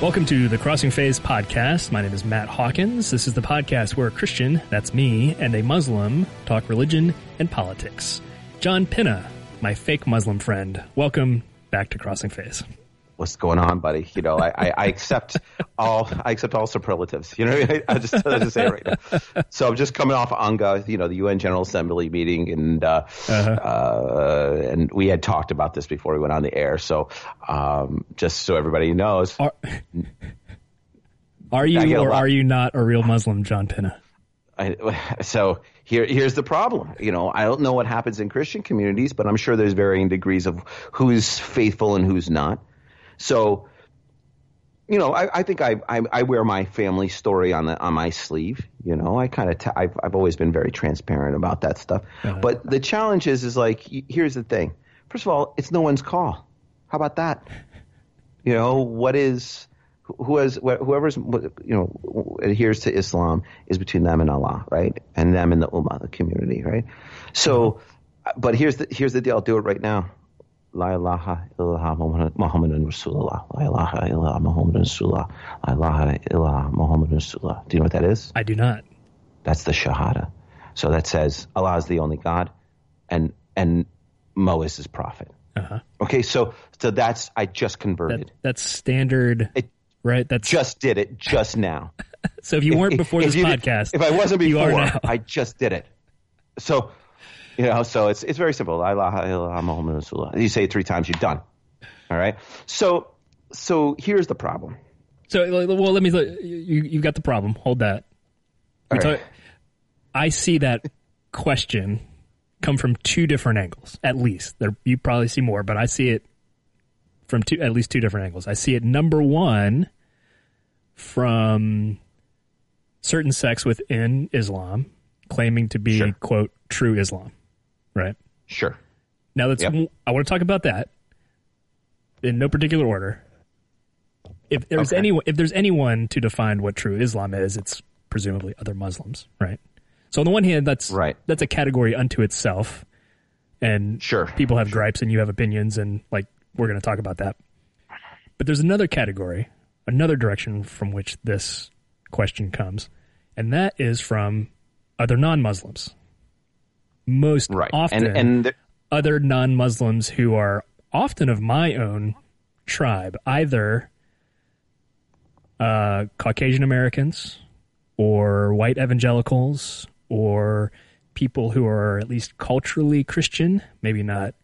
Welcome to the Crossing Phase podcast. My name is Matt Hawkins. This is the podcast where a Christian, that's me, and a Muslim talk religion and politics. John Pinna, my fake Muslim friend, welcome back to Crossing Phase. What's going on, buddy? You know, I, I, I accept all I accept all superlatives. You know, I, I just I just say it right now. So I'm just coming off UNGA, you know, the UN General Assembly meeting, and uh, Uh-huh. uh, and we had talked about this before we went on the air. So um, just so everybody knows, Are, are you I get a or are you not a real Muslim, John Pinna? I, so here, here's the problem. You know, I don't know what happens in Christian communities, but I'm sure there's varying degrees of who's faithful and who's not. So, you know, I, I think I, I I wear my family story on the on my sleeve. You know, I kind of t- I've I've always been very transparent about that stuff. Uh-huh. But the challenge is is like here's the thing. First of all, it's no one's call. How about that? You know, what is who has whoever's you know adheres to Islam is between them and Allah, right? And them and the ummah, the community, right? So, uh-huh. but here's the here's the deal. I'll do it right now. La ilaha illallah Muhammadan Rasulullah. La ilaha illallah Muhammadan Rasulullah. La ilaha illallah Muhammadan Rasulullah. Do you know what that is? I do not. That's the Shahada. So that says Allah is the only God, and and Mo is his prophet. Uh-huh. Okay, so so that's I just That, converted. that's standard, It- right? That's just did it just now. so. If you weren't If- before if this did- podcast, if I wasn't before. I just did it. So, you know, so it's it's very simple. La ilaha illallah Muhammadan Rasulullah. You say it three times, you're done. All right. So so here's the problem. So, well, let me. You, you've got the problem. Hold that. Right. talk- I see that question come from two different angles, at least. There, you probably see more, but I see it from two, at least two different angles. I see it number one from certain sects within Islam claiming to be Sure. quote true Islam, right? Sure. Now let's. Yep. I want to talk about that in no particular order. If there's Okay. anyone, if there's anyone to define what true Islam is, it's presumably other Muslims, right? So on the one hand, that's Right. That's a category unto itself, and Sure. people have gripes and you have opinions, and like we're going to talk about that. But there's another category, another direction from which this question comes, and that is from other non-Muslims. Most Right. often, And and the, other non Muslims who are often of my own tribe, either uh, Caucasian Americans or white evangelicals or people who are at least culturally Christian, maybe not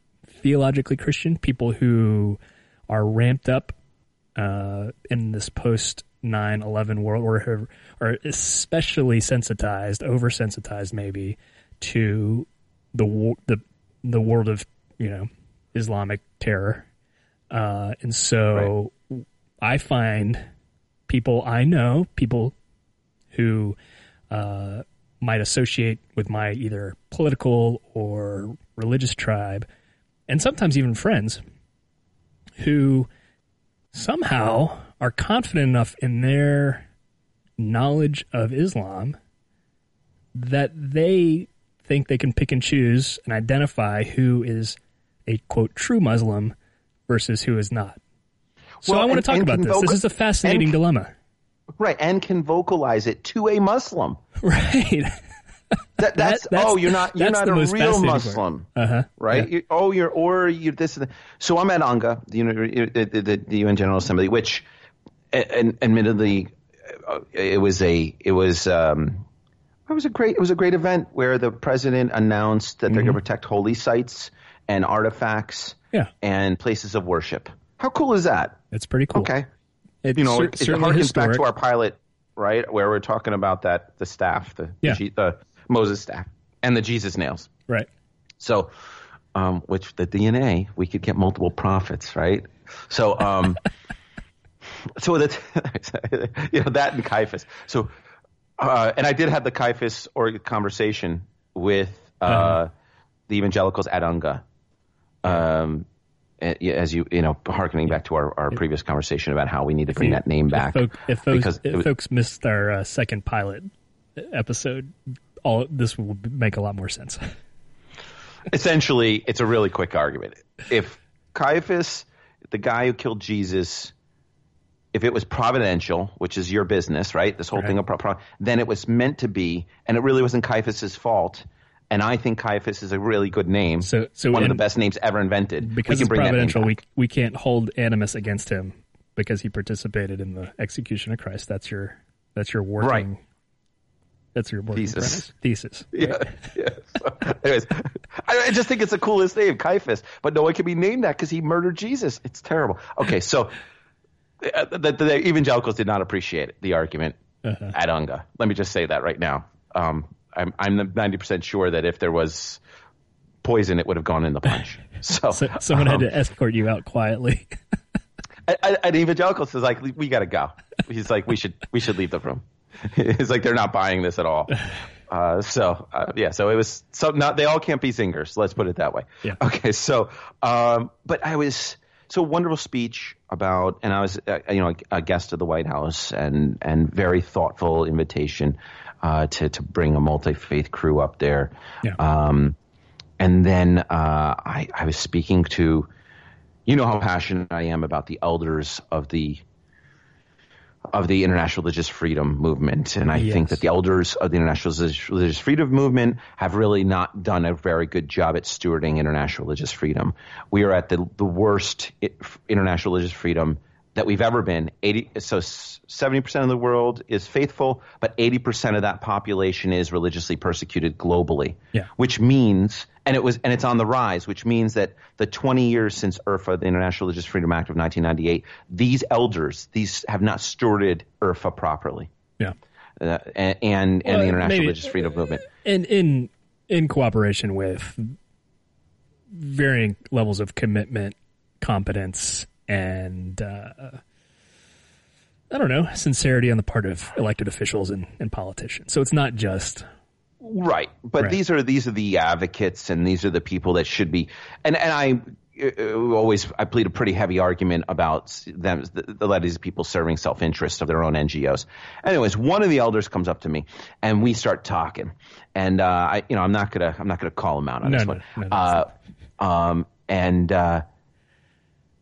theologically Christian, people who are ramped up uh, in this post 9 11 world or are especially sensitized, oversensitized maybe, to the the the world of you know Islamic terror, uh, and so I find people I know, people who uh, might associate with my either political or religious tribe, and sometimes even friends, who somehow are confident enough in their knowledge of Islam that they think they can pick and choose and identify who is a quote true Muslim versus who is not. So Well, I want and- to talk about this. This is a fascinating and- dilemma. right and can vocalize it to a Muslim. Right. That, that's, that's- oh, you're not you're not a real. Muslim. Uh-huh. right? You, oh, you're or you're this. and. So I'm at UNGA, the, the, the, the UN General Assembly, which, and, admittedly, uh, it was a it was um, it was a great it was a great event where the president announced that they're going to protect holy sites and artifacts Yeah. and places of worship. How cool is that? It's pretty cool. Okay, It's you know, cer- it, it harkens historic. back to our pilot, right, where we're talking about that the staff, the Yeah. the, the Moses staff, and the Jesus nails. right. So, um, which the DNA, we could get multiple prophets, right? So, um, so that, you know, that and Caiaphas. So, uh, and I did have the Caiaphas or conversation with, uh, Uh-huh. the evangelicals at UNGA. Um, as you, you know, harkening back to our, our previous conversation about how we need to bring that name back. If, folk, if, folks, because if was- folks missed our uh, second pilot episode, all this will make a lot more sense. essentially, it's a really quick argument. If Caiaphas, the guy who killed Jesus, if it was providential, which is your business, right? This whole Right. thing of pro- pro- then it was meant to be, and it really wasn't Caiaphas's fault. And I think Caiaphas is a really good name. So- so one of the best names ever invented. because we can it's bring that name providential, we we can't hold animus against him because he participated in the execution of Christ. That's your that's your working. Right. That's your working Thesis. premise. Thesis. Yeah, yeah. So, anyways, I, I just think it's the coolest name, Caiaphas. But no one can be named that because he murdered Jesus. It's terrible. Okay, so the, the evangelicals did not appreciate the argument Uh-huh. at Unga. Let me just say that right now. Um, I'm I'm ninety percent sure that if there was poison, it would have gone in the punch. So, So, someone had um, to escort you out quietly. an evangelical says like, we got to go. He's like, we should we should leave the room. He's like, they're not buying this at all. Uh, so uh, yeah, so it was so not they all can't be singers. Let's put it that way. Yeah. Okay. So, um, but I was so wonderful speech about, and I was uh, you know a, guest of the White House, and and very thoughtful invitation uh, to to bring a multi faith crew up there. Yeah. Um, and then uh, I, I was speaking to, you know how passionate I am about the elders of the of the international religious freedom movement, and I Yes. think that the elders of the international religious- religious freedom movement have really not done a very good job at stewarding international religious freedom. We are at the the worst international religious freedom that we've ever been. Eighty so seventy percent of the world is faithful, but eighty percent of that population is religiously persecuted globally. Yeah. Which means, and it was, and it's on the rise. Which means that the twenty years since IRFA, the International Religious Freedom Act of nineteen ninety eight, these elders, these have not stewarded IRFA properly, yeah. uh, and and, and Well, the International maybe- Religious Freedom Movement. in in in cooperation with varying levels of commitment, competence, and uh, I don't know sincerity on the part of elected officials and, and politicians. So it's not just Right, but Right. these are these are the advocates, and these are the people that should be. And and I uh, always I plead a pretty heavy argument about them, the, the these people serving self interest of their own NGOs. Anyways, one of the elders comes up to me, and we start talking. And uh, I, you know, I'm not gonna I'm not gonna call him out on No, this no, one. no, uh, um, and uh,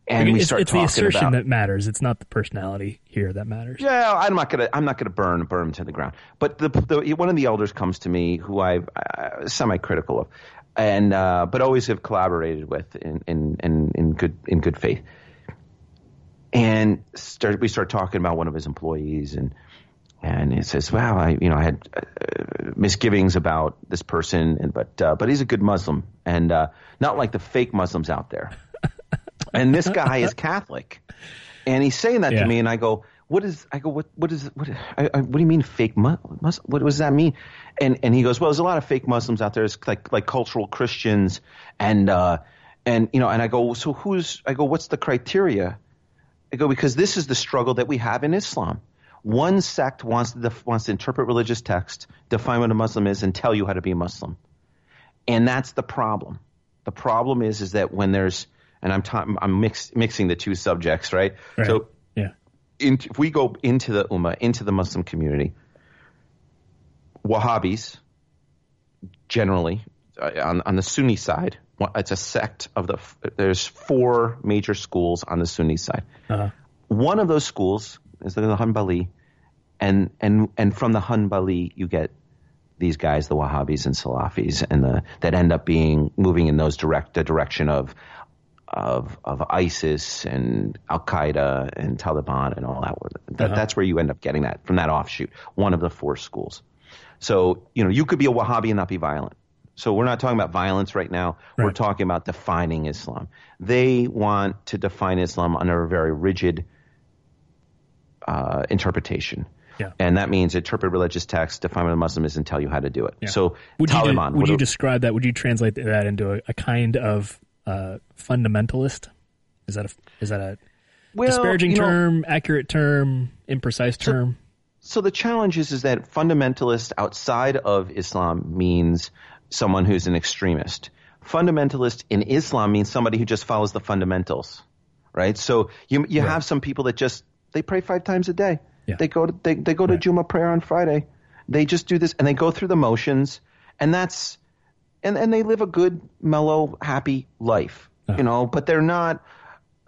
and we it's, start it's the assertion about that matters. It's not the personality here that matters. yeah, I'm not gonna I'm not gonna burn burn him to the ground. But the, the one of the elders comes to me who I'm uh, semi critical of, and uh, but always have collaborated with in, in in in good in good faith. And start, we start talking about one of his employees, and and he says, "Well, I you know I had uh, misgivings about this person, and but uh, but he's a good Muslim, and uh, not like the fake Muslims out there." And this guy is Catholic, and he's saying that Yeah. to me, and I go, "What is?" I go, "What? What is? What? I, I, what do you mean fake Muslim? What does that mean?" And and he goes, "Well, there's a lot of fake Muslims out there. It's like like cultural Christians, and uh, and you know." And I go, "So who's?" I go, "What's the criteria?" I go, "Because this is the struggle that we have in Islam." One sect wants to def- wants to interpret religious text, define what a Muslim is, and tell you how to be a Muslim and that's the problem. The problem is is that when there's and I'm ta- I'm mix, mixing the two subjects, right? Right. So yeah. in, if we go into the ummah, into the Muslim community, Wahhabis generally uh, on on the Sunni side, it's a sect of the. There's four major schools on the Sunni side. Uh-huh. One of those schools is the Hanbali, and and and from the Hanbali you get these guys, the Wahhabis and Salafis, and the that end up being moving in those direct the direction of of of ISIS and Al Qaeda and Taliban and all that. that Uh-huh. That's where you end up getting that from that offshoot, one of the four schools. So you know you could be a Wahhabi and not be violent. So we're not talking about violence right now. We're talking about defining Islam. They want to define Islam under a very rigid uh, interpretation. Yeah. And that means interpret religious text, define what a Muslim is, and tell you how to do it. Yeah. So Would you, Taliban. what would you describe that? Would you translate that into a, a kind of uh, fundamentalist? Is that a is that a well, disparaging you know, term, accurate term, imprecise term? so the challenge is, is that fundamentalist outside of Islam means someone who's an extremist. Fundamentalist in Islam means somebody who just follows the fundamentals, right? So you you have some people that just they pray five times a day. Yeah. They go to they, they go to Right. Juma prayer on Friday. They just do this and they go through the motions, and that's and and they live a good, mellow, happy life, Uh-huh. you know. But they're not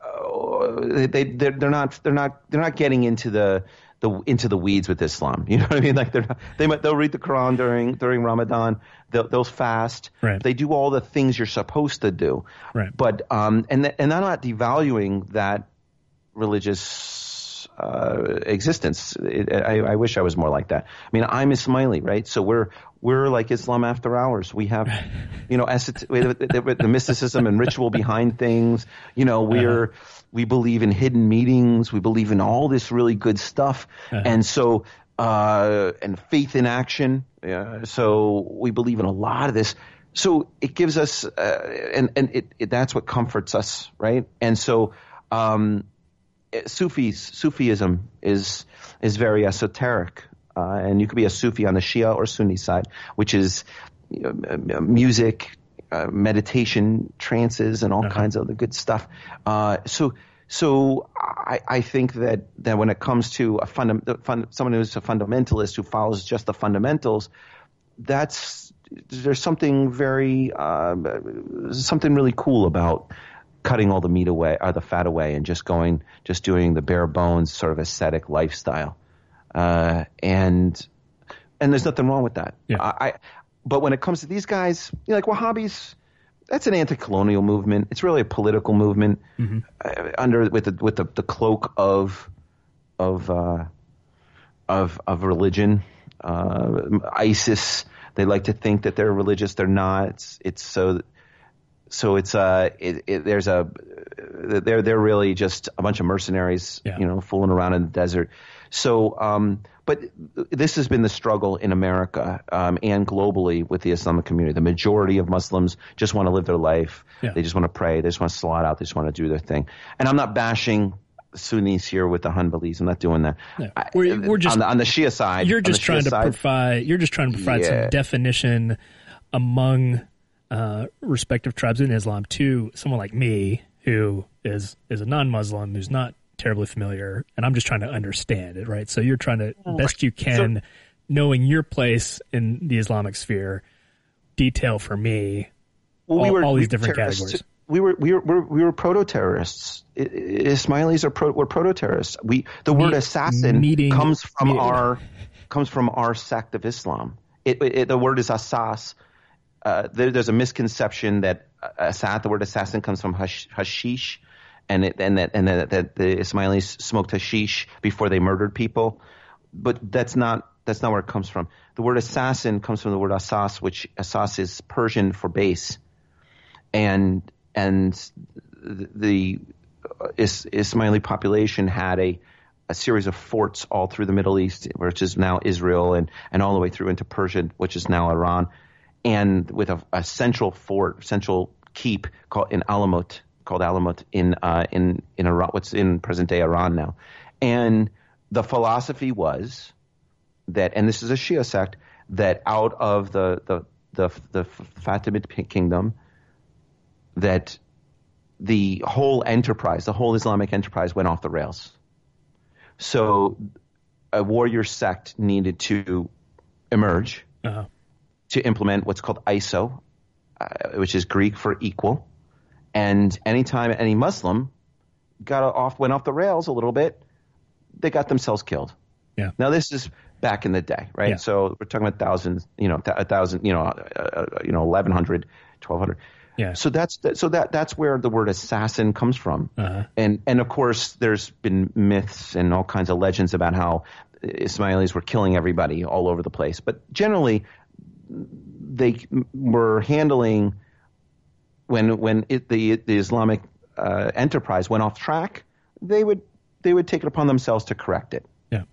uh, they, they they're, they're not they're not they're not getting into the the into the weeds with Islam. You know what I mean? Like they're not, they might they'll read the Quran during during Ramadan. They'll, they'll fast. Right. They do all the things you're supposed to do. Right. But um and th- and I'm not devaluing that religious uh, existence. It, I, I wish I was more like that. I mean, I'm Ismaili, right? So we're we're like Islam after hours. We have, you know, the, the, the mysticism and ritual behind things. You know, we're we believe in hidden meetings. We believe in all this really good stuff, and so uh, and faith in action. Uh, so we believe in a lot of this. So it gives us, uh, and and it, it that's what comforts us, right? And so. Um, Sufis, Sufism is is very esoteric, uh, and you could be a Sufi on the Shia or Sunni side, which is you know, music, uh, meditation, trances, and all Uh-huh. kinds of other good stuff. Uh, so, so I, I think that that when it comes to a funda- fund, someone who's a fundamentalist who follows just the fundamentals, that's there's something very um, something really cool about cutting all the meat away or the fat away and just going just doing the bare bones sort of ascetic lifestyle uh, and and there's nothing wrong with that Yeah. I, I but when it comes to these guys you know, like wahhabis that's an anti-colonial movement it's really a political movement uh, under with the with the, the cloak of of uh, of of religion. Uh, ISIS, they like to think that they're religious. They're not. It's, it's so so it's uh it, it, there's a they're they're really just a bunch of mercenaries, Yeah. you know, fooling around in the desert. So, um, but this has been the struggle in America um, and globally with the Islamic community. The majority of Muslims just want to live their life. Yeah. They just want to pray. They just want to salat out. They just want to do their thing. And I'm not bashing Sunnis here with the Hanbalis. I'm not doing that. I- We're- we're just- on the, on the Shia side. You're just Shia trying to side, provide. You're just trying to provide Yeah. some definition among uh, respective tribes in Islam to someone like me, who is is a non-Muslim, who's not terribly familiar, and I'm just trying to understand it, right? So you're trying to best you can, knowing your place in the Islamic sphere, detail for me Well, all- all these were different categories. We were we were we were, we were proto terrorists. Ismailis are pro, were proto terrorists. We the word Me- assassin meeting- comes from me- our comes from our sect of Islam. It, it, the word is asas. Uh, there, there's a misconception that uh, assad, the word assassin comes from hash, hashish, and it, and that and that, that the Ismailis smoked hashish before they murdered people, but that's not that's not where it comes from. The word assassin comes from the word asas, which asas is Persian for base, and and the uh, Is, Ismaili population had a a series of forts all through the Middle East, which is now Israel, and, and all the way through into Persia, which is now Iran, and with a, a central fort, central keep called in Alamut, called Alamut in uh, in in Iran, what's in present day Iran now, and the philosophy was that, and this is a Shia sect, that out of the the the, the Fatimid kingdom, that the whole enterprise, the whole Islamic enterprise, went off the rails. So, a warrior sect needed to emerge uh, to implement what's called ISO, uh, which is Greek for equal. And anytime any Muslim got off, went off the rails a little bit, they got themselves killed. Yeah. Now this is back in the day, right? Yeah. So we're talking about thousands, you know, th- a thousand, you know, uh, uh, you know, 1100, 1200. Yeah. So that's so that that's where the word assassin comes from, Uh-huh. and and of course there's been myths and all kinds of legends about how Ismailis were killing everybody all over the place, but generally they were handling when when it, the the Islamic uh, enterprise went off track, they would they would take it upon themselves to correct it. Yeah.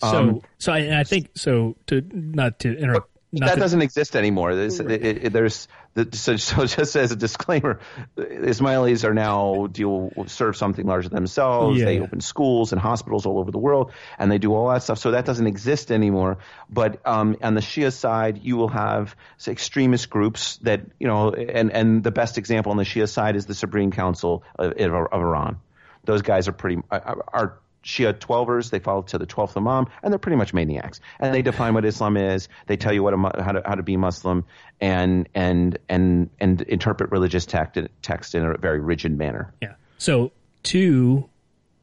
So, Um, so I, I think so. To not to interrupt. That doesn't exist anymore. There's, it, it, there's the, so, so just as a disclaimer, Ismailis are now deal serve something larger than themselves. Yeah. They open schools and hospitals all over the world, and they do all that stuff. So that doesn't exist anymore. But um, on the Shia side, you will have say, extremist groups that you know, and and the best example on the Shia side is the Supreme Council of, of, of Iran. Those guys are pretty are, are Shia Twelvers. They follow to the twelfth Imam, and they're pretty much maniacs. And they define what Islam is. They tell you what a, how to how to be Muslim, and and and and interpret religious text text in a very rigid manner. Yeah. So to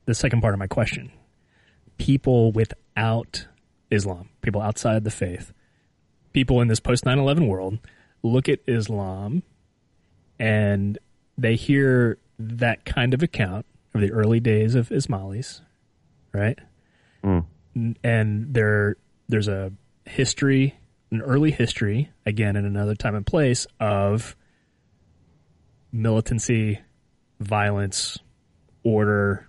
the second part of my question people without Islam, people outside the faith, people in this post 9 11 world look at Islam and they hear that kind of account of the early days of Ismailis, right? Mm. And there, there's a history, an early history, again in another time and place of militancy, violence, order,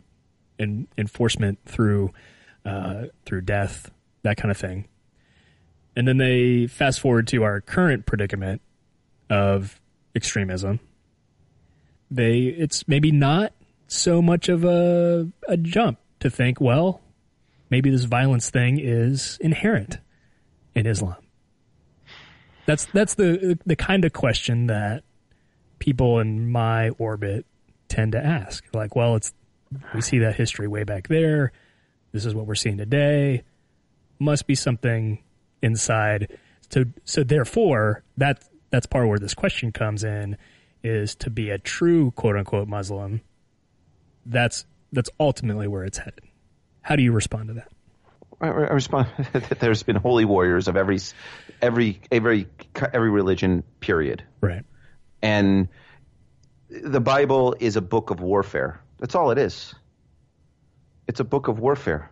and enforcement through uh, through death, that kind of thing. And then they fast forward to our current predicament of extremism. They it's maybe not so much of a a jump to think, well, maybe this violence thing is inherent in Islam. That's that's the the kind of question that people in my orbit tend to ask. Like, well, it's we see that history way back there. This is what we're seeing today. Must be something inside. So so therefore that that's part of where this question comes in is to be a true quote unquote Muslim. That's that's ultimately where it's headed. How do you respond to that? I, I respond that there's been holy warriors of every every every every religion period. Right. And the Bible is a book of warfare. That's all it is. It's a book of warfare.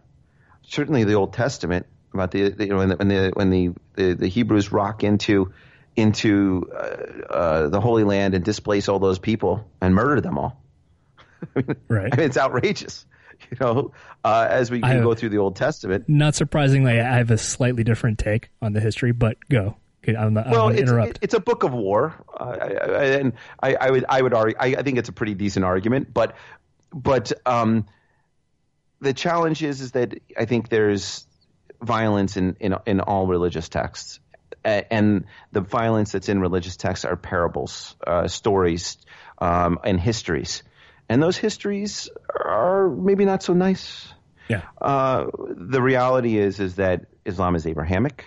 Certainly, the Old Testament about the, the you know when the when the when the, the, the Hebrews rock into into uh, uh, the Holy Land and displace all those people and murder them all. I mean, right. I mean, it's outrageous. You know, uh, as we go through the Old Testament. Not surprisingly, I have a slightly different take on the history, but go. I'm not, well, it's, interrupt. it's a book of war, uh, and I, I, would I would argue I, I, think it's a pretty decent argument, but but um, the challenge is is that I think there's violence in in, in all religious texts, and the violence that's in religious texts are parables, uh, stories, um, and histories, and those histories are maybe not so nice. Yeah. Uh, the reality is is that Islam is Abrahamic.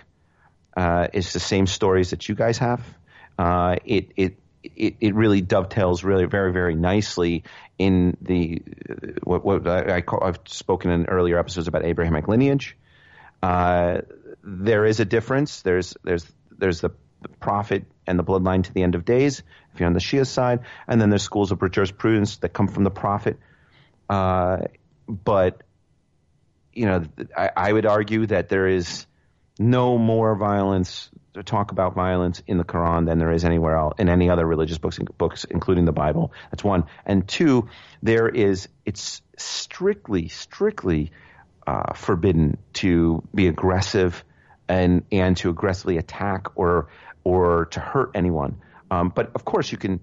Uh, it's the same stories that you guys have. Uh, it it it, it really dovetails really very very nicely in the what, what I, I call, I've spoken in earlier episodes about Abrahamic lineage. Uh, there is a difference. There's there's there's the, the prophet and the bloodline to the end of days. If you're on the Shia side, and then there's schools of jurisprudence that come from the prophet. Uh, but you know, I, I would argue that there is no more violence to talk about violence in the Quran than there is anywhere else in any other religious books, books, including the Bible. That's one. And two, there is it's strictly, strictly uh, forbidden to be aggressive and and to aggressively attack or or to hurt anyone. Um, but of course, you can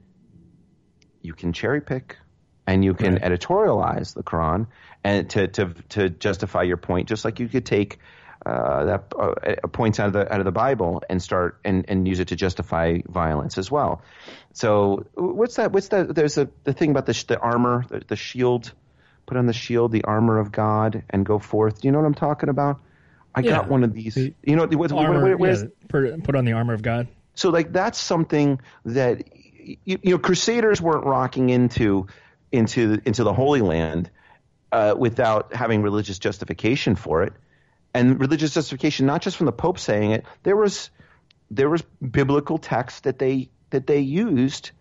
you can cherry pick and you can right. editorialize the Quran and to to to justify your point, just like you could take uh, that uh, points out of the out of the Bible and start and, and use it to justify violence as well. So what's that? What's that? There's a the thing about the the armor, the, the shield. Put on the shield, the armor of God, and go forth. Do you know what I'm talking about? I yeah. got one of these. You know what? Armor, yeah, put on the armor of God. So like that's something that you, you know Crusaders weren't rocking into into into the Holy Land uh, without having religious justification for it and religious justification, not just from the Pope saying it. There was there was biblical text that they that they used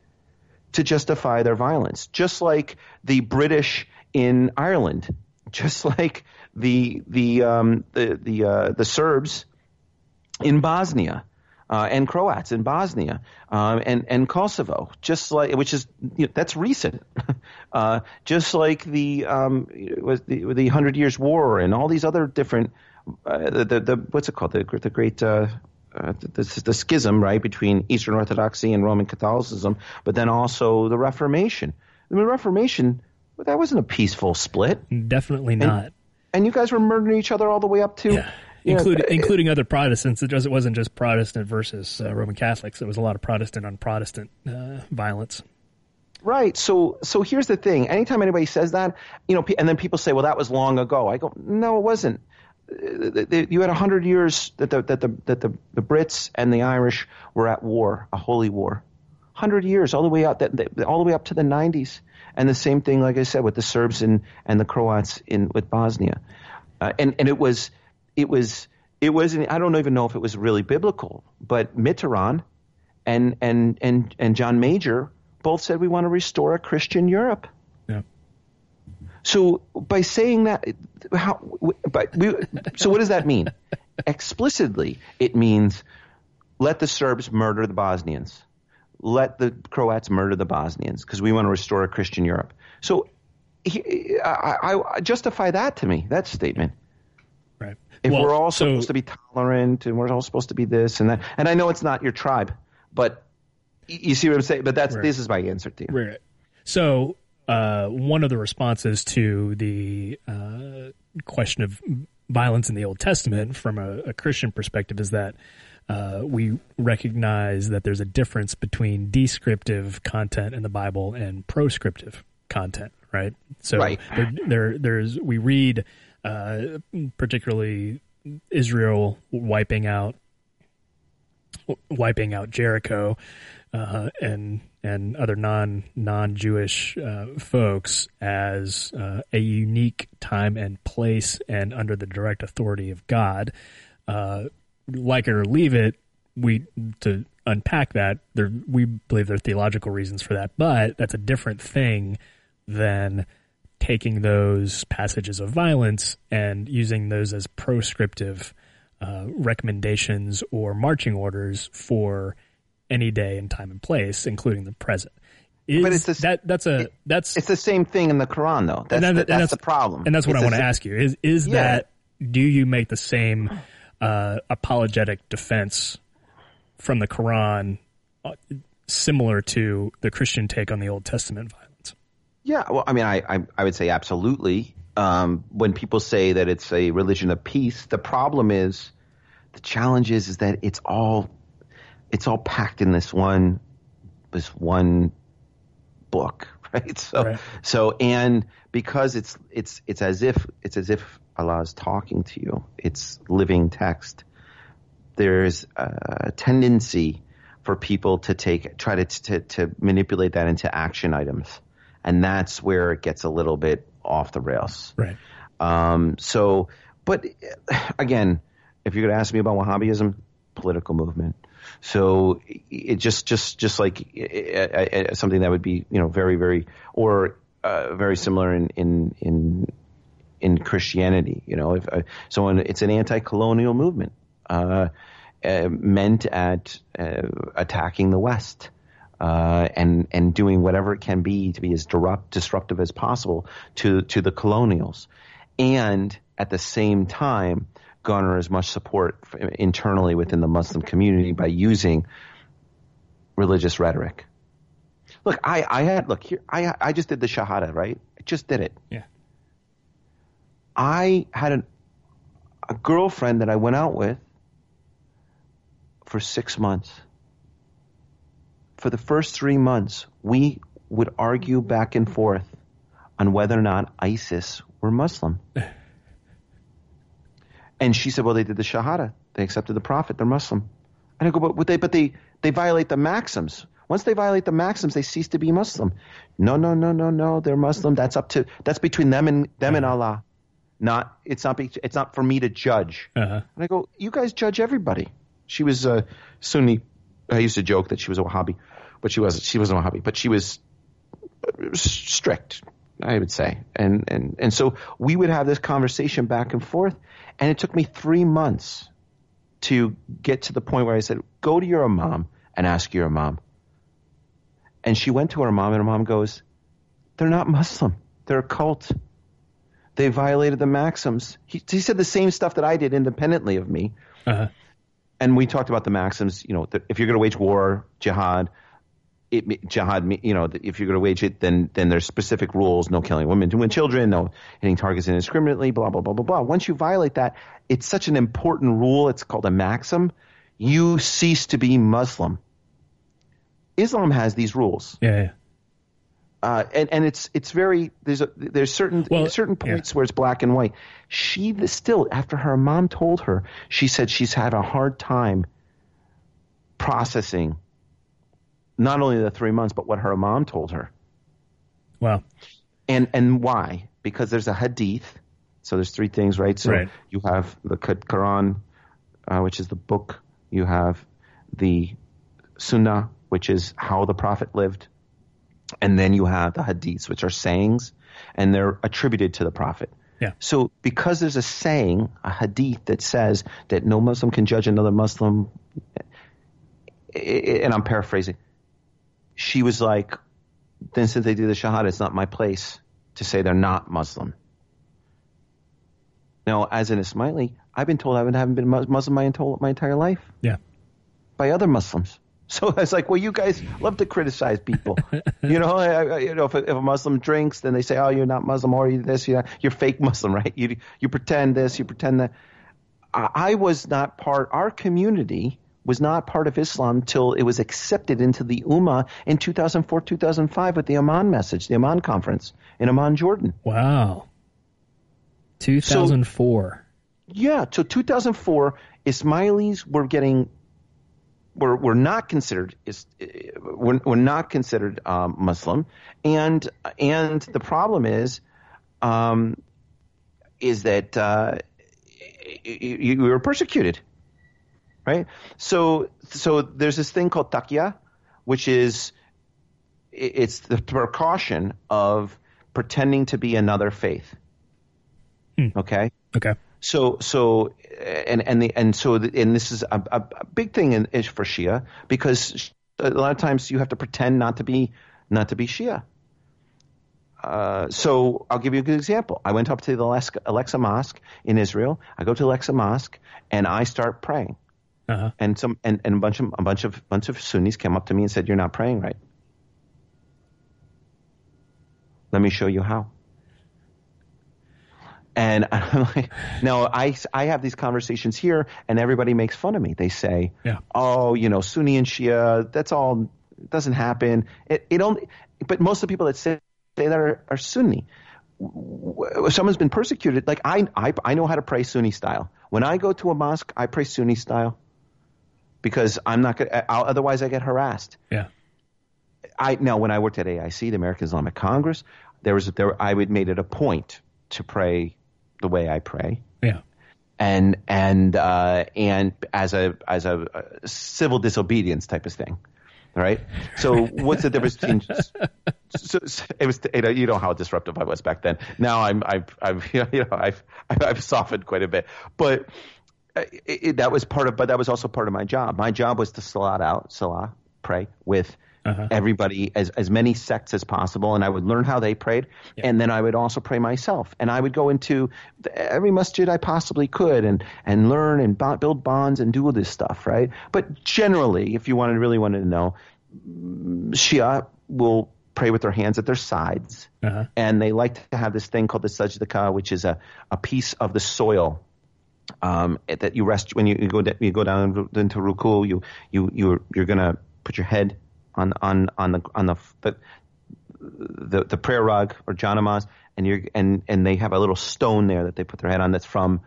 to justify their violence, just like the British in Ireland, just like the the um, the the uh, the Serbs in Bosnia. Uh, and Croats in Bosnia um, and and Kosovo, just like which is you know, that's recent, uh, just like the um, was the the Hundred Years' War and all these other different uh, the, the, the what's it called the the great uh, uh, the, the, schism right between Eastern Orthodoxy and Roman Catholicism, but then also the Reformation. I mean, Reformation that wasn't a peaceful split. Definitely not. And, and you guys were murdering each other all the way up to. Yeah. Including, know, including other Protestants. It, it wasn't just Protestant versus uh, Roman Catholics. It was a lot of Protestant on Protestant uh, violence. Right. So so here's the thing. Anytime anybody says that, you know, and then people say, "Well, that was long ago." I go, "No, it wasn't you had a hundred years that the that the that the, the Brits and the Irish were at war, a holy war, hundred years, all the way out that all the way up to the 90s. And the same thing, like I said, with the Serbs and and the Croats in with Bosnia, uh, and and it was it was it wasn't. I don't even know if it was really biblical, but Mitterrand and and and and John Major both said we want to restore a Christian Europe. Yeah. So by saying that, how? But we, so what does that mean? Explicitly, it means let the Serbs murder the Bosnians, let the Croats murder the Bosnians because we want to restore a Christian Europe. So he, I, I justify that to me. That statement. Right. If Well, we're all so- supposed to be tolerant and we're all supposed to be this and that, and I know it's not your tribe, but you see what I'm saying. But that's Right. this is my answer to you. Right. So, uh, one of the responses to the uh, question of violence in the Old Testament from a, a Christian perspective is that uh, we recognize that there's a difference between descriptive content in the Bible and proscriptive content, right? So, Right. there, there, there's we read uh, particularly Israel wiping out wiping out Jericho uh, and and other non non Jewish uh, folks as uh, a unique time and place and under the direct authority of God. Uh, like it or leave it, we to unpack that. There, we believe there are theological reasons for that, but that's a different thing than taking those passages of violence and using those as proscriptive uh, recommendations or marching orders for any day and time and place, including the present. Is But it's the that that's a that's It's the same thing in the Quran, though. That's, and the, that- that's, the problem. and that's what It's I want to ask you is is Yeah. that do you make the same uh, apologetic defense from the Quran uh, similar to the Christian take on the Old Testament violence? Yeah, well, I mean, I, I, I would say absolutely. Um, when people say that it's a religion of peace, the problem is, the challenge is, is that it's all, it's all packed in this one, this one book, right? So, Right. so, and because it's, it's, it's as if, it's as if Allah is talking to you. It's living text. There's a tendency for people to take, try to, to, to manipulate that into action items and that's where it gets a little bit off the rails. Right. Um, so, but again, if you're going to ask me about Wahhabism, political movement. So it just, just, just like uh, uh, uh, something that would be, you know, very, very, or uh, very similar in, in, in, in Christianity. You know, if uh, someone, it's an anti-colonial movement uh, uh, meant at uh, attacking the West uh, and and doing whatever it can be to be as disrupt, disruptive as possible to to the colonials, and at the same time garner as much support internally within the Muslim community by using religious rhetoric. Look, I, I had look here. I I just did the shahada, right? I just did it. Yeah. I had an, a girlfriend that I went out with for six months. For the first three months, we would argue back and forth on whether or not ISIS were Muslim. and she said, "Well, they did the Shahada. They accepted the Prophet. They're Muslim." And I go, "But they? But they they violate the maxims. Once they violate the maxims, they cease to be Muslim." No, no, no, no, no. They're Muslim. That's up to that's between them and them and Allah. Not it's not be, it's not for me to judge. Uh-huh. And I go, you guys judge everybody. She was a Sunni. I used to joke that she was a Wahhabi, but she wasn't. She wasn't a Wahhabi, but she was strict, I would say. And and and so we would have this conversation back and forth, and it took me three months to get to the point where I said, "Go to your imam and ask your imam." And she went to her mom, and her mom goes, "They're not Muslim. They're a cult." They violated the maxims. He, he said the same stuff that I did independently of me Uh-huh. And we talked about the maxims. You know, that if you're going to wage war, jihad, it, jihad. You know, if you're going to wage it, then then there's specific rules: no killing women and children, no hitting targets indiscriminately, blah blah blah blah blah. Once you violate that, it's such an important rule. It's called a maxim. You cease to be Muslim. Islam has these rules, Yeah. yeah. Uh, and and it's it's very there's a there's certain Well, certain yeah. points where it's black and white. She still after her mom told her, she said she's had a hard time processing not only the three months, but what her mom told her. Wow. And and why? Because there's a hadith. So there's three things, right? So Right. you have the Quran, uh, which is the book. You have the Sunnah, which is how the Prophet lived, and then you have the hadiths, which are sayings, and they're attributed to the Prophet. Yeah. So because there's a saying, a hadith that says that no Muslim can judge another Muslim, and I'm paraphrasing, she was like, then since they do the Shahada, it's not my place to say they're not Muslim. Now, as an Ismaili, I've been told I haven't been Mus- Muslim my entire, my entire life Yeah. by other Muslims. So I was like, well, you guys love to criticize people. you know, I, I, you know, if a, if a Muslim drinks, then they say, oh, you're not Muslim, or you this, you're, you're fake Muslim, right? You you pretend this, you pretend that. I, I was not part. Our community was not part of Islam till it was accepted into the Ummah in 2004, 2005 with the Amman message, the Amman conference in Amman, Jordan. Wow. 2004. Yeah, so 2004, Ismailis were getting were were not considered is were, were not considered um, Muslim, and and the problem is, um, is that uh, you, you were persecuted, right? So so there's this thing called taqiyya, which is it's the precaution of pretending to be another faith. Okay. okay. So so and and the and so the, and this is a, a, a big thing in, is for Shia because a lot of times you have to pretend not to be not to be Shia. Uh, so I'll give you a good example. I went up to the Al-Aqsa, Al-Aqsa Mosque in Israel. I go to Al-Aqsa Mosque and I start praying. Uh-huh. And some and, and a bunch of a bunch of bunch of Sunnis came up to me and said, "You're not praying right." Let me show you how. And I'm like, no, I, I have these conversations here, and everybody makes fun of me. They say, Yeah. oh, you know, Sunni and Shia, that's all, it doesn't happen. It, it only, but most of the people that say, that are, are Sunni. Someone's been persecuted. Like I, I, I know how to pray Sunni style. When I go to a mosque, I pray Sunni style because I'm not going otherwise I get harassed. Yeah. I now when I worked at AIC, the American Islamic Congress, there was there I would made it a point to pray the way I pray, Yeah. and and uh, and as a as a, uh civil disobedience type of thing, right? So what's the difference between? So, so it was you know, you know how disruptive I was back then. Now I'm I've I've you know I've I've, I've softened quite a bit, but. uh, It, it, that was part of, but that was also part of my job. My job was to salat out, salah, pray with Uh-huh. everybody as as many sects as possible, and I would learn how they prayed, and then I would also pray myself, and I would go into the, every masjid I possibly could, and and learn and build bonds and do all this stuff, right? But generally, if you wanted really wanted to know, Shia will pray with their hands at their sides, Uh-huh. and they like to have this thing called the sajdaka, which is a a piece of the soil um, that you rest when you, you go you go down into ruku. You you you're you're gonna put your head on on on the on the the the, the prayer rug or janamaz, and you're and and they have a little stone there that they put their head on that's from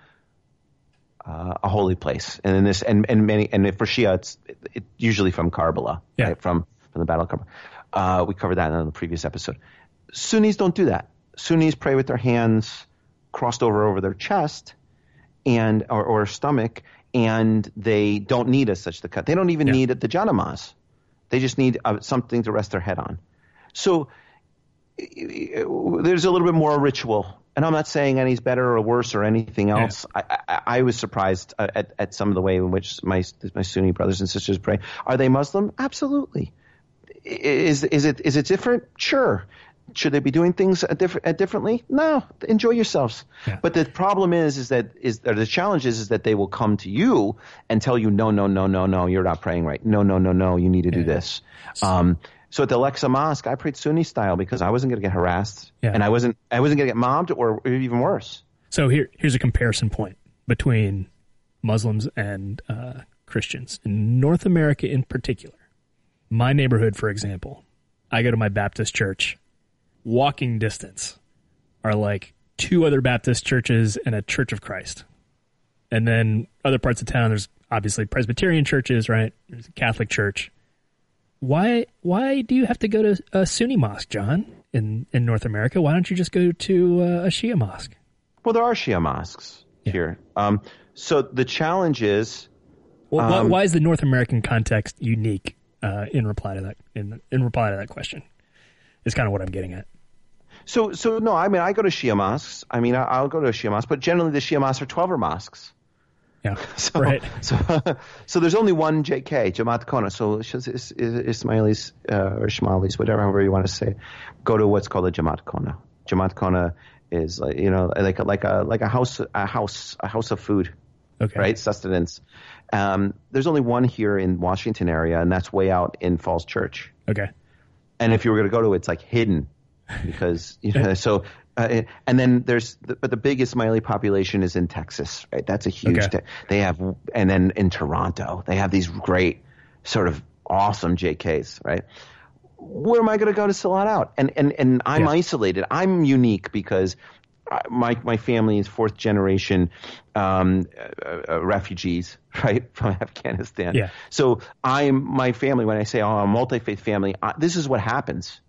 uh, a holy place. And in this and and many and for Shia, it's it, usually from Karbala, Yeah. right? From from the Battle of Karbala. Uh, we covered that in the previous episode. Sunnis don't do that. Sunnis pray with their hands crossed over over their chest and or, or stomach, and they don't need a sajdaka. They don't even Yeah. need the janamaz. They just need uh, something to rest their head on. So there's a little bit more ritual. And I'm not saying any's better or worse or anything else. I, I, I was surprised uh, at, at some of the way in which my my Sunni brothers and sisters pray. Are they Muslim? Absolutely. Is is it is it different? Sure. Should they be doing things a different, uh, differently? No. Enjoy yourselves. Yeah. But the problem is, is that is or the challenge is, is that they will come to you and tell you, no, no, no, no, no, you're not praying right. No, no, no, no, you need to do this. Um, so at the Al-Aqsa Mosque, I prayed Sunni style because I wasn't going to get harassed, Yeah. and I wasn't I wasn't going to get mobbed or, or even worse. So here, here's a comparison point between Muslims and uh, Christians in North America, in particular. My neighborhood, for example, I go to my Baptist church. Walking distance are like two other Baptist churches and a Church of Christ, and then other parts of town. There's obviously Presbyterian churches, right? There's a Catholic church. why why do you have to go to a Sunni mosque, John, in in North America? Why don't you just go to uh, a Shia mosque? Well, there are Shia mosques Yeah. here. Um, so the challenge is, Well, why, Um, why is the North American context unique? Uh, in reply to that, in in reply to that question, is kind of what I'm getting at. so so no. I mean, I go to Shia mosques. I mean, I, I'll go to a Shia mosque, but generally the Shia mosques are twelver mosques. Yeah, So, right. So, so there's only one JK, Jamaat Khana. So it's just- it's- it's Ismailis uh, or Shmalis, whatever however you want to say, go to what's called a Jamaat Khana. Jamaat Khana is like you know like a, like a like a house a house a house of food, Okay. right? Sustenance. Um, there's only one here in Washington area, and that's way out in Falls Church. Okay. And if you were going to go to it, it's like hidden because you know. So uh, and then there's the, but the biggest Ismaili population is in Texas, right? That's a huge. Okay. te- they have and then in Toronto they have these great sort of awesome JKs, right? Where am I going to go to sell it out? And and and I'm Yeah. isolated. I'm unique because. My my family is fourth generation um, uh, uh, refugees, right, from Afghanistan. Yeah. So I'm my family. When I say oh, I'm a multi faith family, I, this is what happens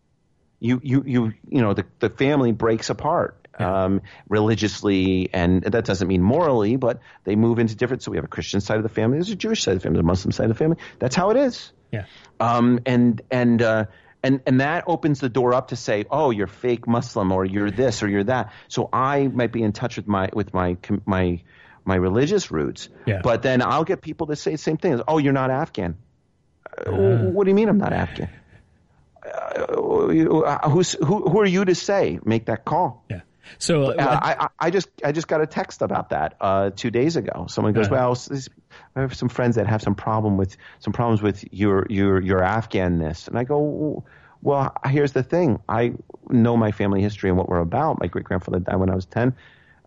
you you you you know the the family breaks apart um, religiously, and that doesn't mean morally, but they move into different. So we have a Christian side of the family, there's a Jewish side of the family, there's a Muslim side of the family. That's how it is. Yeah. Um, and and uh, and and that opens the door up to say, oh, you're fake Muslim, or you're this, or you're that. So I might be in touch with my with my my my religious roots, Yeah. but then I'll get people to say the same thing. Oh, you're not Afghan. Uh, what do you mean I'm not Afghan? Uh, uh, who's who? Who are you to say make that call? Yeah. So Uh, I, I I just I just got a text about that uh, two days ago. Someone goes, Uh-huh. "Well, I have some friends that have some problem with some problems with your your your Afghanness," and I go, "Well, here's the thing. I know my family history and what we're about. My great grandfather died when I was ten.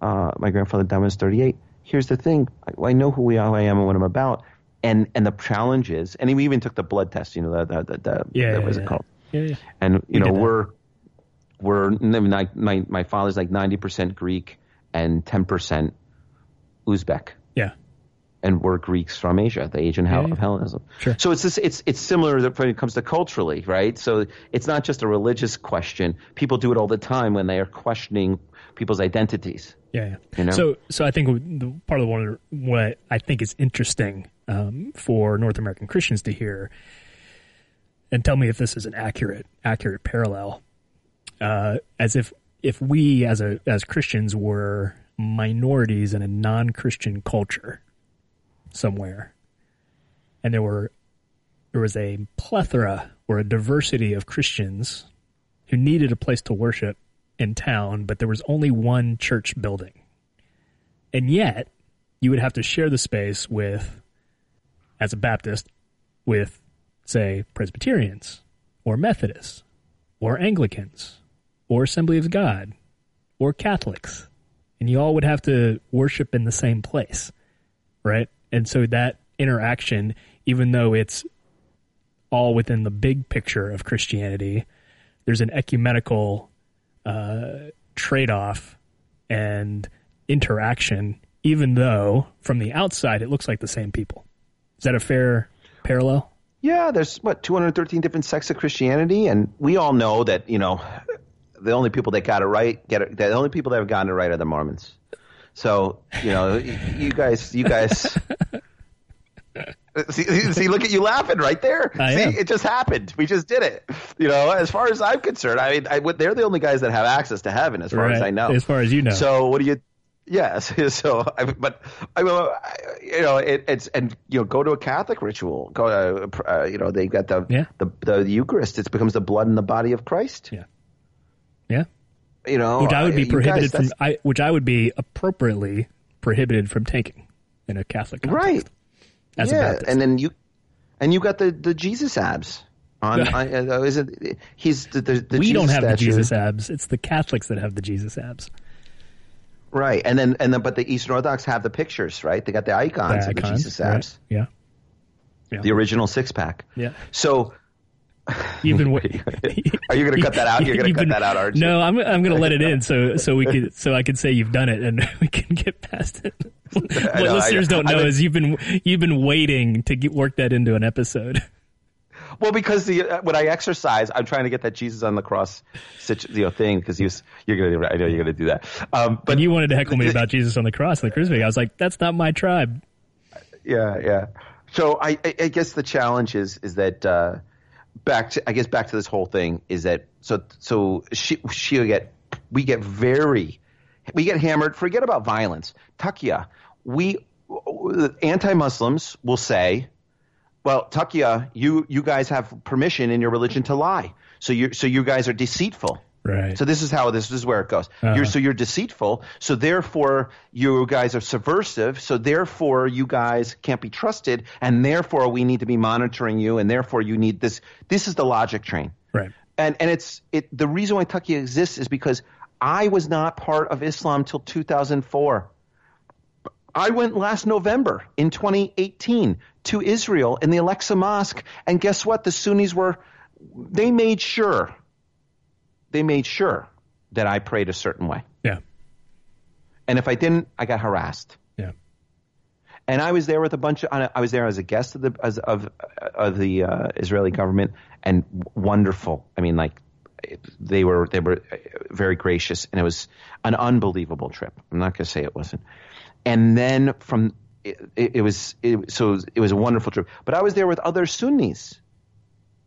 Uh, my grandfather died when I was thirty eight. Here's the thing. I, I know who we are, who I am, and what I'm about." And and the challenge is, and we even took the blood test. You know, the the the, the yeah, that yeah, was yeah. it called? Yeah, yeah. and you know did that. we're we're my my my father's like ninety percent Greek and ten percent Uzbek, Yeah. And we're Greeks from Asia, the Asian Yeah, of Hellenism. Sure. So it's this, it's it's similar when it comes to culturally, right? So it's not just a religious question. People do it all the time when they are questioning people's identities. Yeah, yeah. You know? So, so I think the, part of the one what I think is interesting um, for North American Christians to hear, and tell me if this is an accurate accurate parallel, uh, as if if we as a as Christians were minorities in a non Christian culture somewhere, and there were there was a plethora or a diversity of Christians who needed a place to worship in town, but there was only one church building. And yet, you would have to share the space with, as a Baptist, with, say, Presbyterians, or Methodists, or Anglicans, or Assembly of God, or Catholics. And you all would have to worship in the same place, right? And so that interaction, even though it's all within the big picture of Christianity, there's an ecumenical uh, trade off and interaction, even though from the outside it looks like the same people. Is that a fair parallel? Yeah, there's what 213 different sects of Christianity, and we all know that you know the only people that got it right get it. The only people that have gotten it right are the Mormons. So you know, you guys, you guys. See, see, look at you laughing right there. I see, am. it just happened. We just did it. You know, as far as I'm concerned, I mean, I, they're the only guys that have access to heaven, as far as I know. As far as you know. So what do you? Yes. So, I, but I mean, you know, it, it's and you know, go to a Catholic ritual. Go to, uh, you know, they got the, Yeah. the the Eucharist. It becomes the blood and the body of Christ. Yeah. Yeah. You know, Which I would be prohibited guys, from, I, which I would be appropriately prohibited from taking in a Catholic context. right. As yeah, and then you, and you got the the Jesus abs. On, Yeah. on uh, is it? He's the, the, the we Jesus don't have the. Jesus abs. It's the Catholics that have the Jesus abs. right? And then and then, but the Eastern Orthodox have the pictures, right? They got the icons The of the Jesus right? abs, Yeah. the original six pack. Yeah. So You've been. wa- Are you going to cut that out? You're going to cut been- that out, aren't you? No, I'm I'm going to let it in so so we could so I can say you've done it and we can get past it. what know, listeners don't know been- is you've been you've been waiting to get work that into an episode. Well, because the uh, when I exercise, I'm trying to get that Jesus on the cross, you know, thing. Because you're gonna, I know you're gonna do that. Um, but and you wanted to heckle me about Jesus on the cross and the crucifix. I was like, that's not my tribe. Yeah, yeah. So I, I guess the challenge is is that uh, back to I guess back to this whole thing is that so so she she get we get very we get hammered. Forget about violence. Taqiyya, we anti-Muslims will say, well, Taqiyya, you you guys have permission in your religion to lie. So you so you guys are deceitful. Right. So this is how this is where it goes. Uh-huh. You're, so you're deceitful. So therefore you guys are subversive. So therefore you guys can't be trusted, and therefore we need to be monitoring you, and therefore you need this. This is the logic train. Right. And and it's it. The reason why Taqiyya exists is because I was not part of Islam till 2004. I went last November in 2018 to Israel in the Al-Aqsa Mosque, and guess what? The Sunnis were. They made sure they made sure that I prayed a certain way. Yeah. And if I didn't, I got harassed. Yeah. And I was there with a bunch of. I was there as a guest of the as, of of the uh, Israeli government, and wonderful. I mean, like they were they were very gracious, and it was an unbelievable trip. I'm not going to say it wasn't. And then from it, it, it was it, so it was a wonderful trip. But I was there with other Sunnis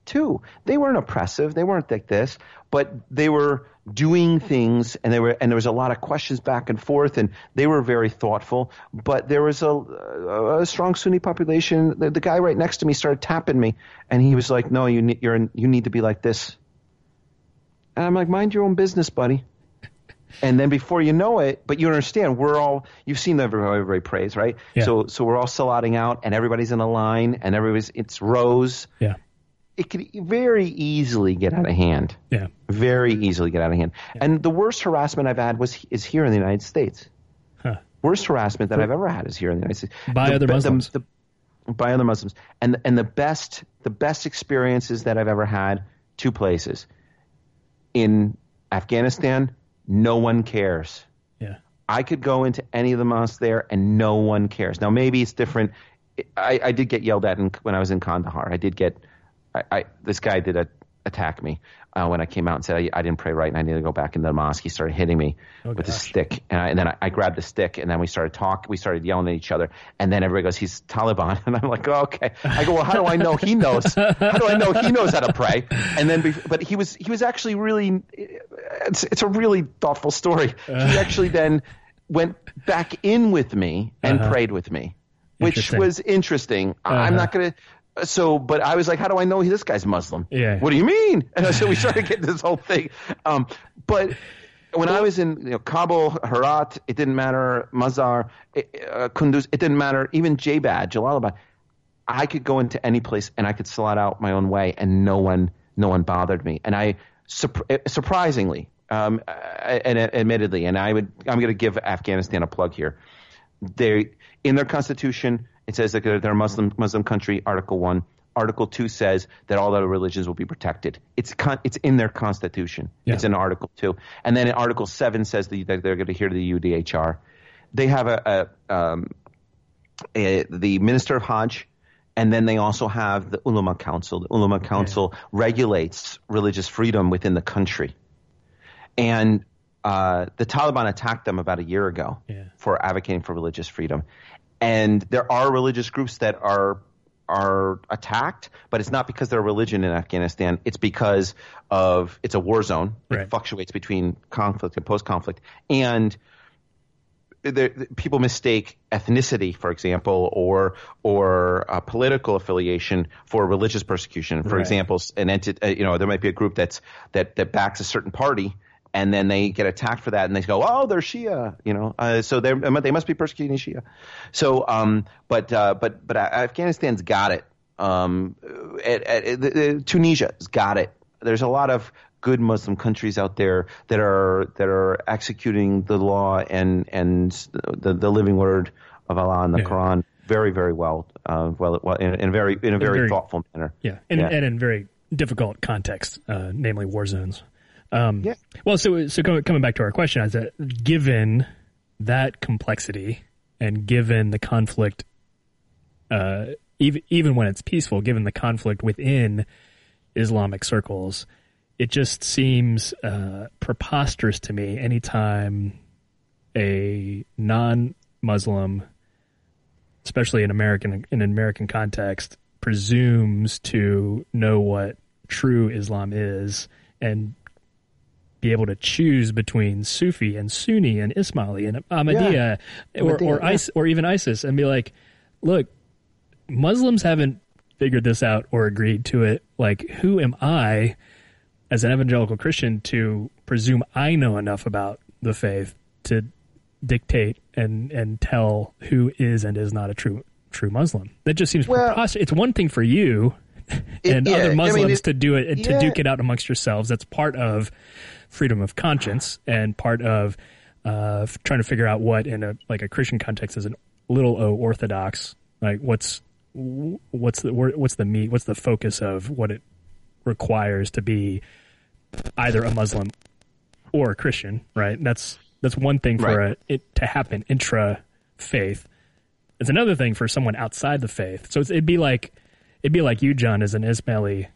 too. They weren't oppressive. They weren't like this, but they were doing things and they were and there was a lot of questions back and forth and they were very thoughtful but there was a, a, a strong sunni population the, the, guy right next to me started tapping me and he was like no you need you're in, you need to be like this and i'm like mind your own business buddy and then before you know it, but you understand, we're all you've seen everybody, everybody prays, right? Yeah. So so we're all salating out, and everybody's in a line, and everybody's it's rows. Yeah it could very easily get out of hand. Yeah. Very easily get out of hand. Yeah. And the worst harassment I've had was is here in the United States. Huh. Worst harassment that I've ever had is here in the United States. By the, other Muslims. The, the, by other Muslims. And and the best the best experiences that I've ever had two places. In Afghanistan, no one cares. Yeah. I could go into any of the mosques there and no one cares. Now maybe it's different. I, I did get yelled at in, when I was in Kandahar. I did get I, I this guy did a, attack me uh, when I came out and said I, I, didn't pray right and I need to go back into the mosque. He started hitting me oh, with a stick, and, I, and then I, I, grabbed the stick, and then we started talk. We started yelling at each other, and then everybody goes, "He's Taliban," and I'm like, oh, "Okay." I go, "Well, how do I know he knows? How do I know he knows how to pray?" And then, but he was he was actually really, it's it's a really thoughtful story. He actually then went back in with me and uh-huh. prayed with me which was interesting. Uh-huh. I'm not going to so, but I was like, how do I know this guy's Muslim? Yeah. What do you mean? And so we started getting this whole thing. Um, but when I was in you know, Kabul, Herat, it didn't matter. Mazar, uh, Kunduz, it didn't matter. Even Jabad, Jalalabad, I could go into any place and I could salat out my own way, and no one, no one bothered me. And I, surprisingly, um, and admittedly, and I would, I'm going to give Afghanistan a plug here. They, in their constitution, it says that they're a Muslim Muslim country. Article one. Article two says that all other religions will be protected. It's con- it's in their constitution. Yeah. It's in Article two, and then in Article seven says that they're going to hear to the UDHR. They have a, a, um, a, the minister of Hajj, and then they also have the Ulama Council. The Ulama Council yeah. regulates religious freedom within the country, and uh, the Taliban attacked them about a year ago yeah. for advocating for religious freedom. And there are religious groups that are are attacked, but it's not because they're a religion in Afghanistan. It's because of it's a war zone. Right. It fluctuates between conflict and post conflict, and there, people mistake ethnicity, for example, or or political affiliation for religious persecution. For right. example, an entity, uh, you know, there might be a group that's that that backs a certain party, and then they get attacked for that, and they go, "Oh, they're Shia," you know. Uh, so they they must be persecuting Shia. So, um, but uh, but but Afghanistan's got it. Um, at, at, at, Tunisia's got it. There's a lot of good Muslim countries out there that are that are executing the law and and the the living word of Allah in the yeah. Quran very very well, uh, well, well in, in, a very in a very, very thoughtful manner. Yeah, and, yeah. and in very difficult context, uh, namely war zones. Um, yeah. Well, so so coming back to our question, is that given that complexity and given the conflict uh, even even when it's peaceful, given the conflict within Islamic circles, it just seems uh, preposterous to me anytime a non-Muslim, especially in American in an American context, presumes to know what true Islam is and be able to choose between Sufi and Sunni and Ismaili and Ahmadiyya Yeah. or Ahmadiyya, or, yeah. Or even ISIS and be like, look, Muslims haven't figured this out or agreed to it. Like, who am I as an evangelical Christian to presume I know enough about the faith to dictate and and tell who is and is not a true true Muslim? That just seems Well- preposterous. It's one thing for you It- and yeah, I other mean, Muslims it- to do it and to yeah. duke it out amongst yourselves. That's part of freedom of conscience and part of uh, trying to figure out what in a like a Christian context is a little o orthodox. Like what's what's the what's the meat? What's the focus of what it requires to be either a Muslim or a Christian? Right. That's that's one thing for Right. a, it to happen intra faith. It's another thing for someone outside the faith. So it's, it'd be like it'd be like you, John, as an Ismaili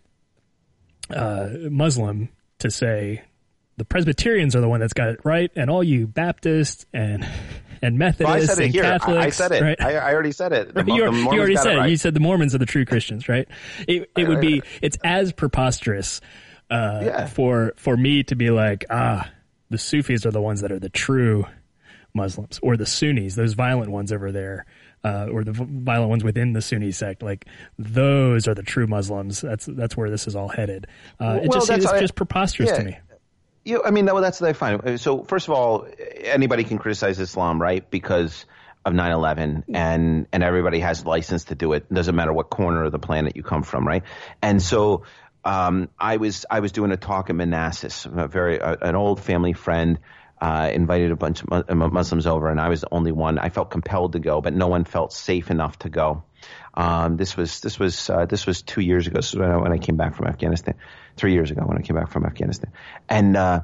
uh, Muslim, to say the Presbyterians are the one that's got it right, and all you Baptists and and Well, I Methodists it and here. I- Catholics. I said it. Right? I, I already said it. The, you, the you already said it. right. You said the Mormons are the true Christians, right? It, it would be it's as preposterous uh, Yeah. for for me to be like, ah, the Sufis are the ones that are the true Muslims, or the Sunnis, those violent ones over there, uh, or the violent ones within the Sunni sect. Like those are the true Muslims. That's that's where this is all headed. Uh, it Well, just it's I- just preposterous to me. You, I mean, no, that's I find. So, first of all, anybody can criticize Islam, right? Because of 9/11, and and everybody has license to do it. It doesn't matter what corner of the planet you come from, right? And so, um, I was I was doing a talk in Manassas, a very uh, an old family friend. Uh, invited a bunch of Mu- Muslims over, and I was the only one. I felt compelled to go, but no one felt safe enough to go. Um, this was this was uh, this was two years ago. So when I, when I came back from Afghanistan, three years ago when I came back from Afghanistan, and uh,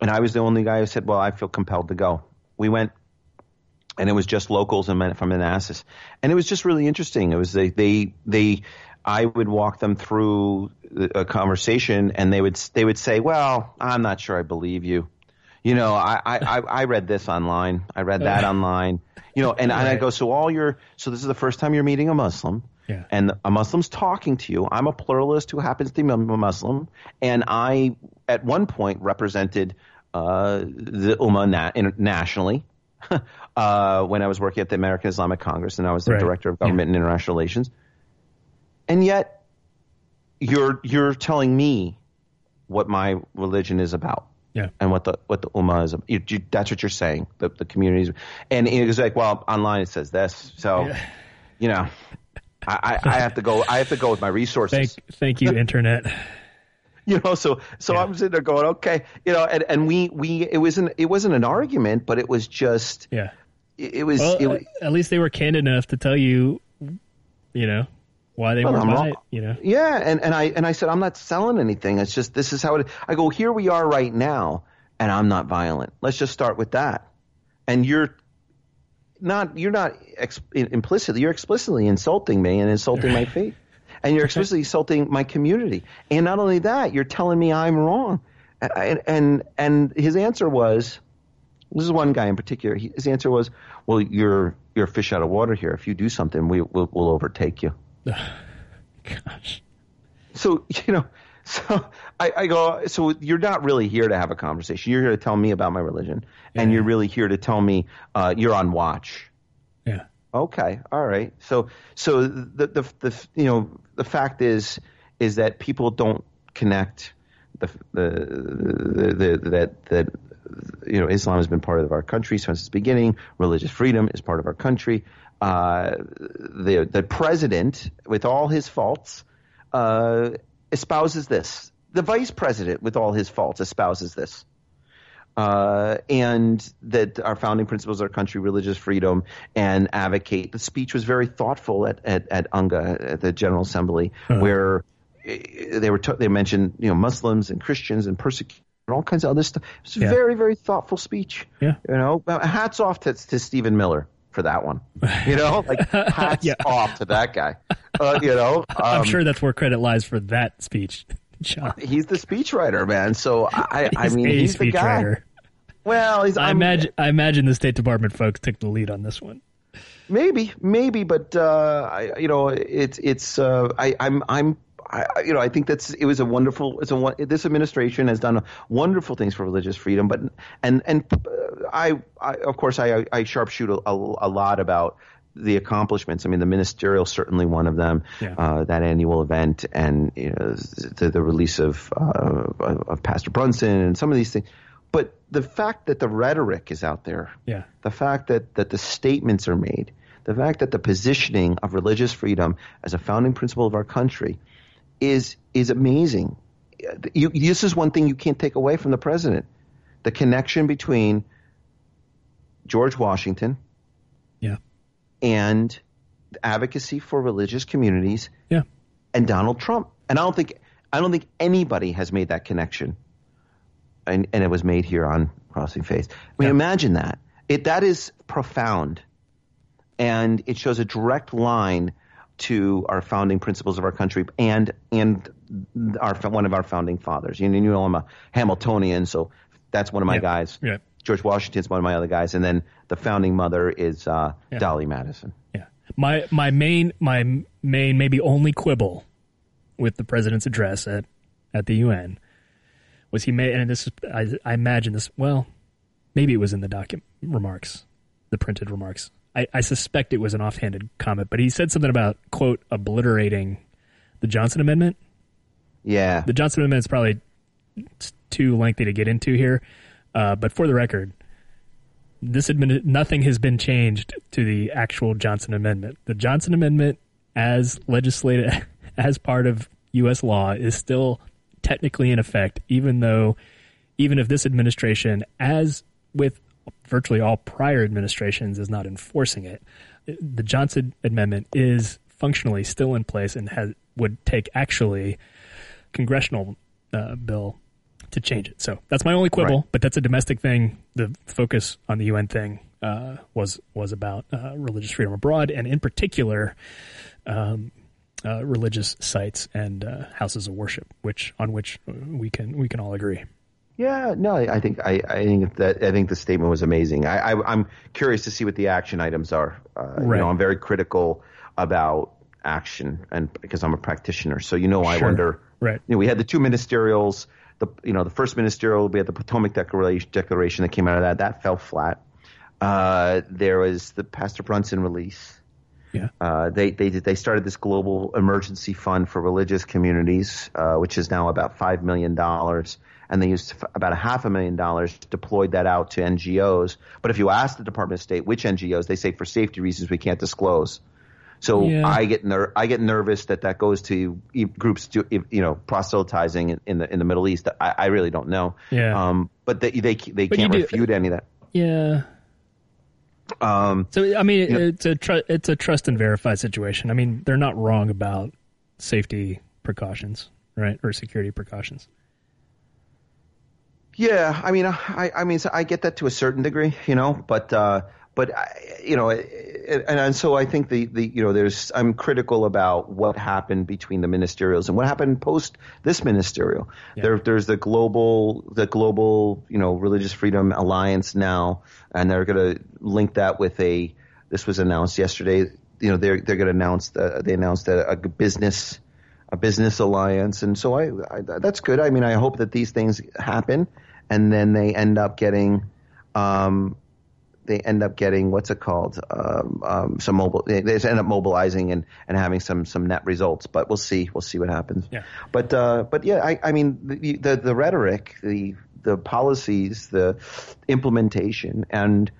and I was the only guy who said, "Well, I feel compelled to go." We went, and it was just locals and men from Manassas, and it was just really interesting. It was they they they. I would walk them through a conversation, and they would they would say, "Well, I'm not sure I believe you." You know, I I, I read this online. I read that online. You know, and, and I go, so all your so this is the first time you're meeting a Muslim, Yeah. and a Muslim's talking to you. I'm a pluralist who happens to be a Muslim, and I at one point represented uh, the Ummah na- internationally. uh, when I was working at the American Islamic Congress, and I was the Right. director of government and international relations, and yet you're you're telling me what my religion is about Yeah. and what the what the ummah is. You, you, that's what you're saying. The the communities, and it was like, well, online it says this, so Yeah. you know, I, I, I have to go. I have to go with my resources. Thank thank you, internet. you know, so so Yeah. I'm sitting there going, okay, you know, and, and we we it wasn't it wasn't an argument, but it was just Yeah. it, it was Well, it, wa- uh, at least they were candid enough to tell you, you know, why they Well, were wrong. You know. Yeah, and, and I and I said I'm not selling anything. It's just this is how it. I go here we are right now, and I'm not violent. Let's just start with that. And you're not you're not ex- implicitly you're explicitly insulting me and insulting my faith, and you're explicitly insulting my community. And not only that, you're telling me I'm wrong. And and and his answer was. This is one guy in particular. He, his answer was, "Well, you're you're a fish out of water here. If you do something, we we'll, we'll overtake you." Gosh. so you know so I, I go so you're not really here to have a conversation you're here to tell me about my religion and you're really here to tell me uh, you're on watch Yeah. okay all right so so the, the the you know the fact is is that people don't connect the the, the, the that that you know Islam has been part of our country since its beginning. Religious freedom is part of our country. Uh, the the president, with all his faults, uh, espouses this. The vice president, with all his faults, espouses this. Uh, and that our founding principles of our country, religious freedom, and advocate. The speech was very thoughtful at, at, at UNGA, at the General Assembly, where eh, they were t- they mentioned you know Muslims and Christians and persecution and all kinds of other stuff. It was a Yeah. very very thoughtful speech. Yeah. You know, hats off to, to Stephen Miller for that one. You know, like hats Yeah. off to that guy. Uh, you know, um, I'm sure that's where credit lies for that speech, John. He's the speechwriter, man. So I, I mean, a he's the guy. speechwriter. Well, he's. I I'm- imagine. I imagine the State Department folks took the lead on this one. Maybe, maybe, but uh, I, you know, it's it's. Uh, I, I'm I'm. I, I- you know, I think that's it was a wonderful. It's a this administration has done wonderful things for religious freedom, but and and uh, I, I of course I I sharpshoot a, a, a lot about the accomplishments. I mean, the ministerial certainly one of them. Yeah. Uh, that annual event and you know the, the release of uh, of Pastor Brunson and some of these things. But the fact that the rhetoric is out there Yeah. the fact that, that the statements are made, the fact that the positioning of religious freedom as a founding principle of our country is is amazing. You, this is one thing you can't take away from the president: the connection between George Washington Yeah. And advocacy for religious communities Yeah. and Donald Trump. And I don't think I don't think anybody has made that connection. And, and it was made here on Crossing Faith. I mean, Yeah. imagine that. It that is profound, and it shows a direct line to our founding principles of our country and and our one of our founding fathers. You know, you know I'm a Hamiltonian, so that's one of my Yeah. guys. Yeah. George Washington's one of my other guys, and then the founding mother is uh, Yeah. Dolley Madison. Yeah. My my main my main maybe only quibble with the president's address at at the UN was he made and this is I, I imagine this well maybe it was in the document remarks the printed remarks I, I suspect it was an offhanded comment but he said something about quote obliterating the Johnson Amendment Yeah, the Johnson Amendment is probably too lengthy to get into here, uh, but for the record, this admin- nothing has been changed to the actual Johnson Amendment. The Johnson Amendment, as legislated as part of U.S. law, is still technically in effect, even though, even if this administration, as with virtually all prior administrations, is not enforcing it, the Johnson Amendment is functionally still in place and has would take actually congressional uh, bill to change it. So that's my only quibble, Right. but that's a domestic thing. The focus on the UN thing uh, was was about uh, religious freedom abroad, and in particular, um, uh, religious sites and uh, houses of worship, which on which we can we can all agree. Yeah, no, I think I, I think that I think the statement was amazing. I, I I'm curious to see what the action items are. Uh, You know, I'm very critical about action, and because I'm a practitioner, so you know, I Sure. wonder. Right. You know, we had the two ministerials. The you know the first ministerial, we had the Potomac Declaration, declaration that came out of that. That fell flat. Uh, there was the Pastor Brunson release. Yeah. Uh, they they did, they started this global emergency fund for religious communities, uh, which is now about five million dollars, and they used about a half a million dollars deployed that out to NGOs. But if you ask the Department of State which NGOs, they say for safety reasons we can't disclose. So Yeah. I get ner- I get nervous that that goes to groups to you know proselytizing in, the in the Middle East. I, I really don't know. Yeah. Um, but they they they But can't do- refute any of that. Yeah. Um, So I mean, Yeah. it's a tr- it's a trust and verify situation. I mean, they're not wrong about safety precautions, right, or security precautions. Yeah, I mean, I, I mean, so I get that to a certain degree, you know, but, uh, but I, you know, and, and so I think the, the, you know, there's, I'm critical about what happened between the ministerials and what happened post this ministerial. Yeah. There, there's the global, the global, you know, religious freedom alliance now, and they're going to link that with a. This was announced yesterday. You know, they're they're going to announce the, they announced a, a business a business alliance, and so I, I that's good. I mean, I hope that these things happen, and then they end up getting, um, they end up getting what's it called, um, um, some mobile. They they end up mobilizing and, and having some some net results. But we'll see. We'll see what happens. Yeah. But uh, but yeah, I, I mean the, the the rhetoric, the the policies, the implementation, and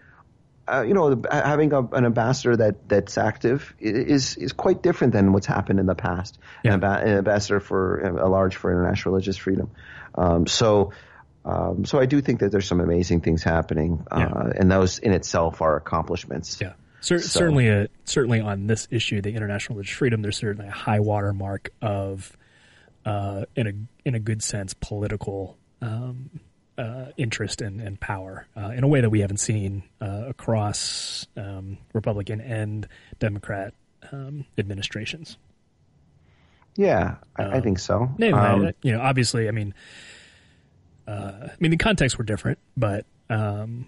uh, you know, having a, an ambassador that that's active is is quite different than what's happened in the past. Yeah. An, amba- an ambassador for a large for international religious freedom. Um, so. Um, so I do think that there's some amazing things happening, uh, Yeah. and those in itself are accomplishments. Yeah, Cer- So- certainly, a, certainly on this issue, the international religious freedom, there's certainly a high watermark of, uh, in a in a good sense, political um, uh, interest and, and power uh, in a way that we haven't seen uh, across um, Republican and Democrat um, administrations. Yeah, I, I think so. No, Um, I- you know, obviously, I mean, uh, I mean, the contexts were different, but um,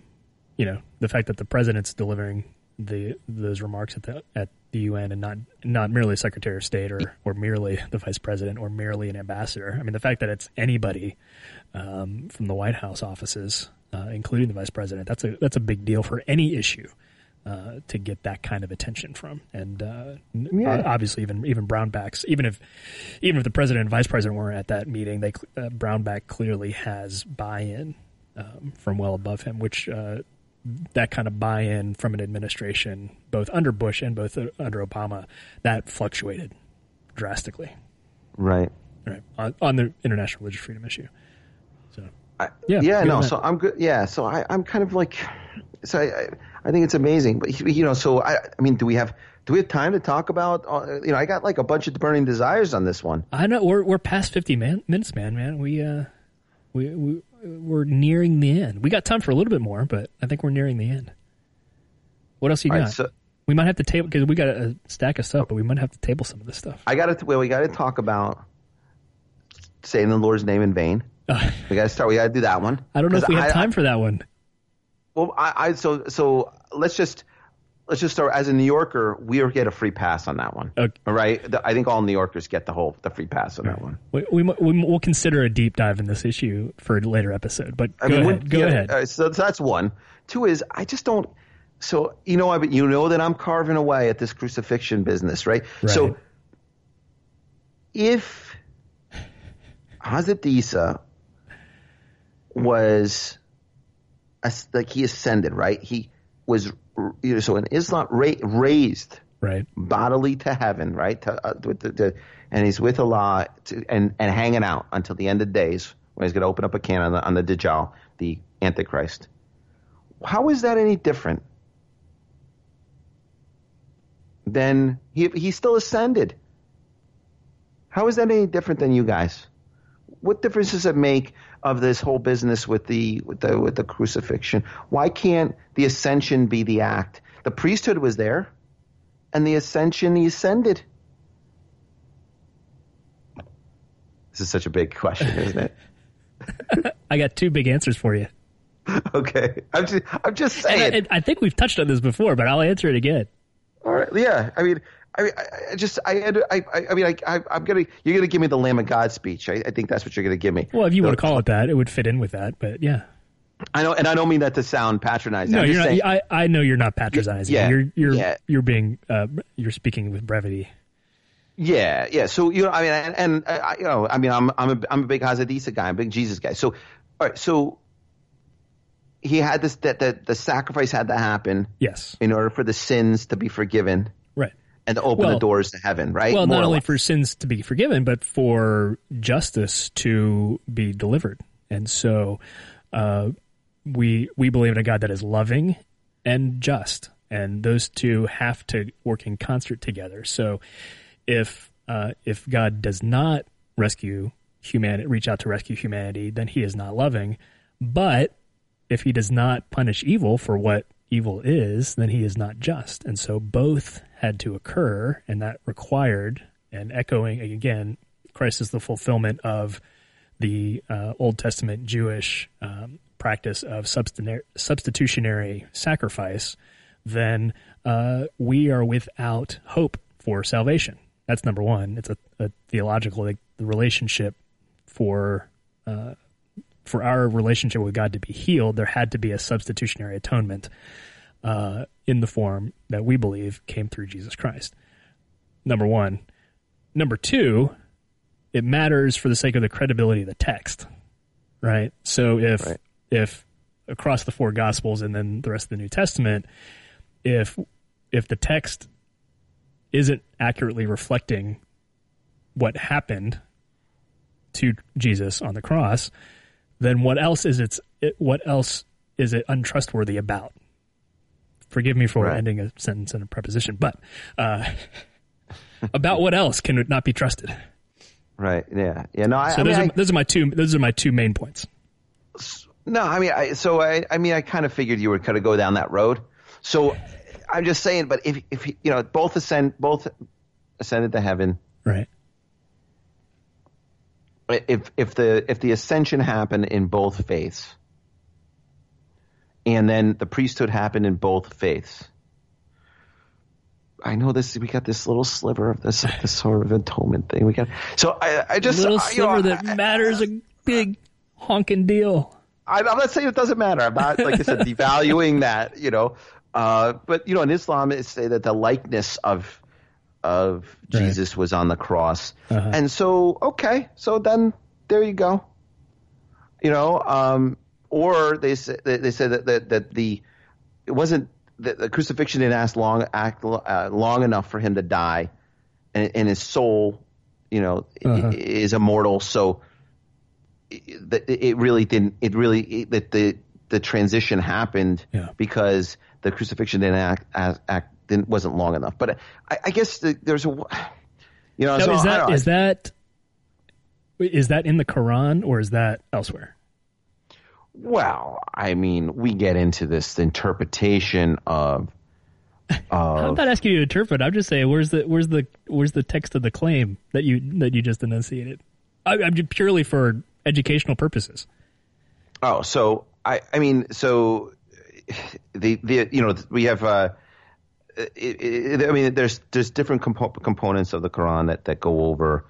you know, the fact that the president's delivering the those remarks at the at the UN and not not merely Secretary of State or or merely the Vice President or merely an ambassador. I mean, the fact that it's anybody um, from the White House offices, uh, including the Vice President, that's a that's a big deal for any issue. Uh, to get that kind of attention from, and uh, Yeah. obviously even even Brownbacks, even if even if the president and vice president weren't at that meeting, they uh, Brownback clearly has buy-in um, from well above him, which uh, that kind of buy-in from an administration, both under Bush and both under Obama, that fluctuated drastically, right. right, on, on the international religious freedom issue. So, I, Yeah, yeah, no. So I'm good. Yeah, so I, I'm kind of like, so I, I, think it's amazing. But you know, so I, I mean, do we have do we have time to talk about? Uh, you know, I got like a bunch of burning desires on this one. I know we're we're past fifty man, minutes, man. Man, we uh, we we we're nearing the end. We got time for a little bit more, but I think we're nearing the end. What else you All got? right, so we might have to table because we got a stack of stuff, but we might have to table some of this stuff. I got to well, we got to talk about saying the Lord's name in vain. Uh, We got to start. We got to do that one. I don't know if we have I- time for that one. Well, I, I so so let's just let's just start. As a New Yorker, we get a free pass on that one. Okay. All right. The- I think all New Yorkers get the whole the free pass on that one. We, we, we we'll consider a deep dive in this issue for a later episode. But go mean, ahead. when- go yeah, ahead. uh, so that's one. Two is I just don't. So you know, I you know that I'm carving away at this crucifixion business, right? Right. So if Hazrat Isa was as- like he ascended, right? He was you know, so in Islam ra- raised right. bodily to heaven, right? To, uh, with the, the, and he's with Allah to, and, and hanging out until the end of days when he's going to open up a can on the, on the Dajjal, the Antichrist. How is that any different than he, he still ascended? How is that any different than you guys? What difference does it make of this whole business with the with the with the crucifixion? Why can't the ascension be the act? The priesthood was there and the ascension he ascended. This is such a big question, isn't it? I got two big answers for you. okay, I'm just, I'm just And saying. I, and I think we've touched on this before, but I'll answer it again. All right, yeah. I mean, I mean, I, just, I, had, I, I, mean, I, I, I'm gonna, you're gonna give me the Lamb of God speech. I, I think that's what you're gonna give me. Well, if you want to call it that, it would fit in with that. But yeah, I know, and I don't mean that to sound patronizing. no, I'm you're not. saying, I, I know you're not patronizing. Yeah, you're you're yeah. you're being uh, you're speaking with brevity. Yeah, yeah. So you know, I mean, and, and uh, I- you know, I mean, I'm I'm a I'm a big Hazrat Isa guy, I'm a big Jesus guy. So, all right, so he had this that the, the sacrifice had to happen Yes, in order for the sins to be forgiven. And to open Well- the doors to heaven, right? Well, More not only less. for sins to be forgiven, but for justice to be delivered. And so, uh, we we believe in a God that is loving and just, and those two have to work in concert together. So, if uh, if God does not rescue humanity, reach out to rescue humanity, then He is not loving. But if He does not punish evil for what evil is, then He is not just. And so both had to occur, and that required, and echoing again, Christ is the fulfillment of the uh, Old Testament Jewish um, practice of substitu- substitutionary sacrifice, then uh, we are without hope for salvation. That's number one. It's a, a theological like, the relationship for uh, for our relationship with God to be healed. There had to be a substitutionary atonement uh, in the form that we believe came through Jesus Christ. Number one. Number two, it matters for the sake of the credibility of the text, right? So if Right. if across the four gospels and then the rest of the New Testament, if if the text isn't accurately reflecting what happened to Jesus on the cross, then what else is its it, what else is it untrustworthy about? Forgive me for Right. ending a sentence in a preposition, but uh, about what else can it not be trusted? right? Yeah, yeah. No, I, So I mean, those, I- are, those are my two. Those are my two main points. No, I mean, I, so I, I mean, I kind of figured you were going to go down that road. So I'm just saying, but if, if you know, both ascend, both ascended to heaven, Right. if if the if the ascension happened in both faiths, and then the priesthood happened in both faiths. I know this. We got this little sliver of this this sort of atonement thing. We got so I, I just little I, you sliver know, that I- matters a big honking deal. I, I'm not saying it doesn't matter. I'm not, like I said, devaluing that, you know. Uh, but you know, in Islam, it say that the likeness of of Right. Jesus was on the cross, Uh-huh. and so okay, so then there you go. You know, um, or they say they, say that, that that the it wasn't that the crucifixion didn't last long act uh, long enough for him to die, and, and his soul, you know, Uh-huh. is immortal. So it, it really didn't. It really it, that the the transition happened Yeah. because the crucifixion didn't act, act, act didn't wasn't long enough. But I, I guess the, there's a you know Now, so is that is that is that in the Quran or is that elsewhere? Well I mean we get into this interpretation of I'm not asking you to interpret. I'm just saying, where's the where's the where's the text of the claim that you that you just enunciated? I, I'm just purely for educational purposes. Oh, so I, I mean, so the the you know we have uh, it, it, I mean, there's there's different compo- components of the Quran that that go over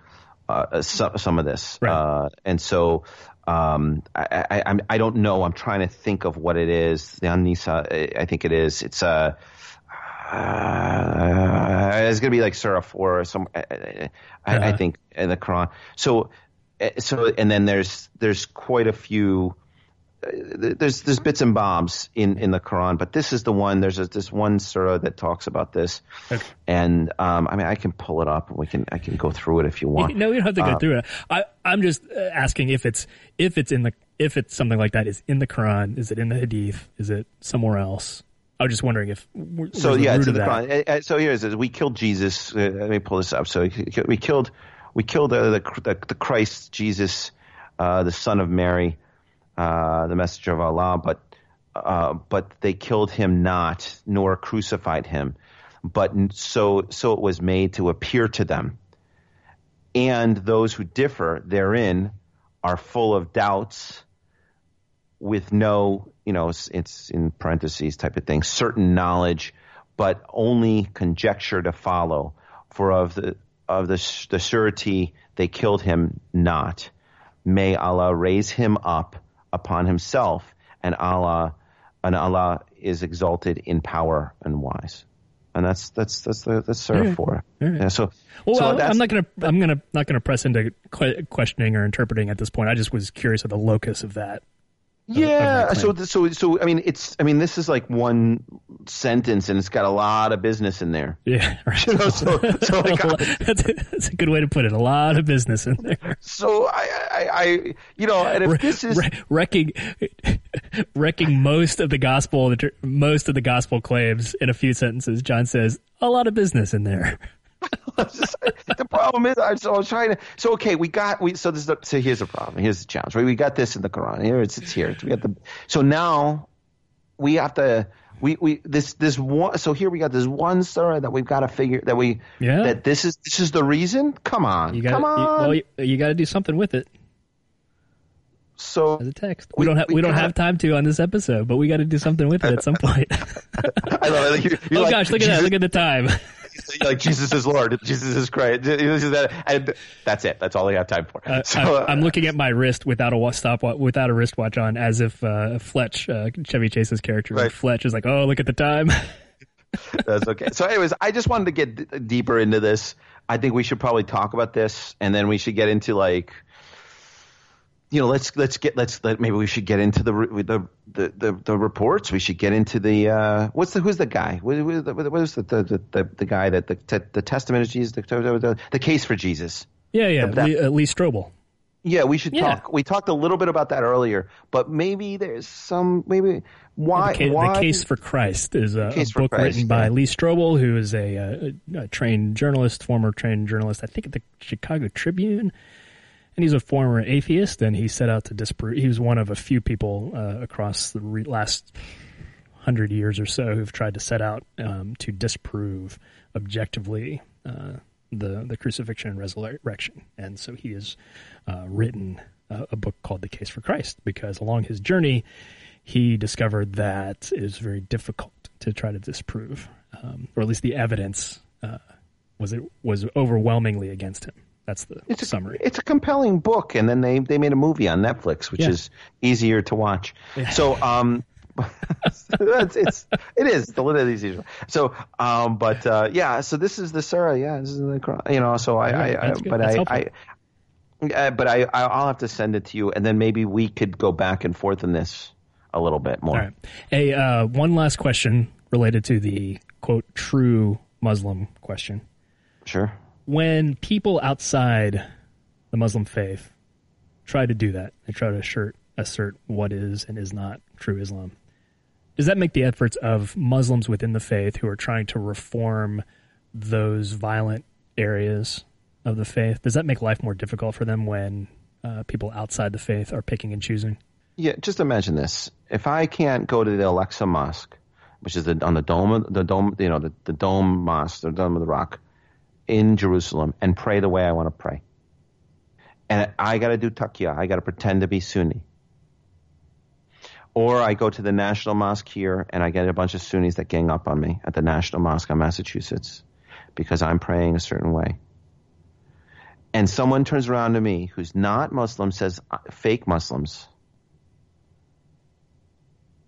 uh, some some of this, Right. uh, and so. Um, I, I, I'm- I don't know. I'm trying to think of what it is. The An-Nisa, I- think it is. It's a. uh, it's gonna be like Surah four or some. I, I, I Uh-huh. think in the Quran. So, uh, so and then there's there's quite a few. There's there's bits and bobs in, in the Quran, but this is the one. There's a, this one surah that talks about this, Okay. and um, I mean I can pull it up and we can I can go through it if you want. No, you don't have to go Uh, through it. I, I'm just uh, asking if it's if it's in the if it's something like that is in the Quran. Is it in the Hadith? Is it somewhere else? I was just wondering if So yeah, it's in the that. Quran. Uh, uh, So here's it. We killed Jesus. Uh, let me pull this up. So we killed we killed uh, the, the the Christ Jesus, uh, the Son of Mary, uh, the messenger of Allah. But uh, but they killed him not, nor crucified him. But so so it was made to appear to them, and those who differ therein are full of doubts with no, you know, it's, it's in parentheses type of thing, certain knowledge, but only conjecture to follow. For of the of the, the surety they killed him not. May Allah raise him up upon himself, and Allah and Allah is exalted in power and wise. And that's that's that's the that's Surah Alright. four. Alright. Yeah, so Well, so I'm not gonna I'm gonna not gonna press into questioning or interpreting at this point. I just was curious of the locus of that. Yeah. So, so, so, I mean, it's, I mean, this is like one sentence and it's got a lot of business in there. Yeah, right. You know, so, so, like, that's, a, that's a good way to put it. A lot of business in there. so I, I, I, you know, and if this is, Wre- wrecking wrecking most of the gospel most of the gospel claims in a few sentences john says a lot of business in there the problem is, I, so I was trying to, so okay, we got, we, so this is, the, so here's the problem. Here's the challenge, right? We got this in the Quran. Here it's, it's here. We got the, so now we have to, we, we, this, this one, so here we got this one surah that we've got to figure, that we, Yeah. that this is, this is the reason? Come on. you got come on. well you, you got to do something with it so, as a text we, We- don't have we we, don't gotta- have time to on this episode but we got to do something with it at some point I love it. Like, you're oh like, gosh look at that look at the time like Jesus is Lord, Jesus is Christ, is that, and that's it. That's all I have time for. Uh, so, I, I'm looking at my wrist without a stopwatch, without a wristwatch on, as if uh, Fletch, uh, Chevy Chase's character, Right. Fletch, is like, "Oh, look at the time." That's okay. So, anyways, I just wanted to get d- deeper into this. I think we should probably talk about this, and then we should get into like, you know, let's let's get let's let maybe we should get into the the the the, the reports. We should get into the uh, what's the who's the guy? What, what, what what is the the, the, the the guy that the te- the testament of Jesus, the, the, the case for Jesus? yeah, yeah, That- Lee, uh, Lee Strobel. Yeah, we should Yeah. talk. We talked a little bit about that earlier, but maybe there's some maybe why The, Ca- why the Case for Christ is a, a book Christ, written by yeah. Lee Strobel, who is a, uh, a, a trained journalist, former trained journalist, I think at the Chicago Tribune. And he's a former atheist, and he set out to disprove. He was one of a few people uh, across the re- last hundred years or so who've tried to set out um, to disprove objectively uh, the the crucifixion and resurrection, and so he has uh, written a, a, book called The Case for Christ because along his journey, he discovered that it is very difficult to try to disprove, um, or at least the evidence uh, was it was overwhelmingly against him. That's the it's a, summary. It's a compelling book, and then they they made a movie on Netflix, which yeah. is easier to watch. Yeah. So, um, it's, it's it is the little easier. So, um, but uh, yeah, so this is the Sarah. Yeah, this is the you know. So I, I, I but I, I, uh, but I, I'll have to send it to you, and then maybe we could go back and forth in this a little bit more. All right. Hey, uh, one last question related to the quote true Muslim question. Sure. When people outside the Muslim faith try to do that, they try to assert assert what is and is not true Islam. Does that make the efforts of Muslims within the faith who are trying to reform those violent areas of the faith, does that make life more difficult for them when uh, people outside the faith are picking and choosing? Yeah, just imagine this. If I can't go to the Al-Aqsa Mosque, which is the, on the dome, the dome, you know, the, the dome mosque, the dome of the rock in Jerusalem, and pray the way I want to pray, and I got to do taqiyya, I got to pretend to be Sunni, or I go to the National Mosque here and I get a bunch of Sunnis that gang up on me at the National Mosque in Massachusetts because I'm praying a certain way. And someone turns around to me who's not Muslim says uh, fake Muslims.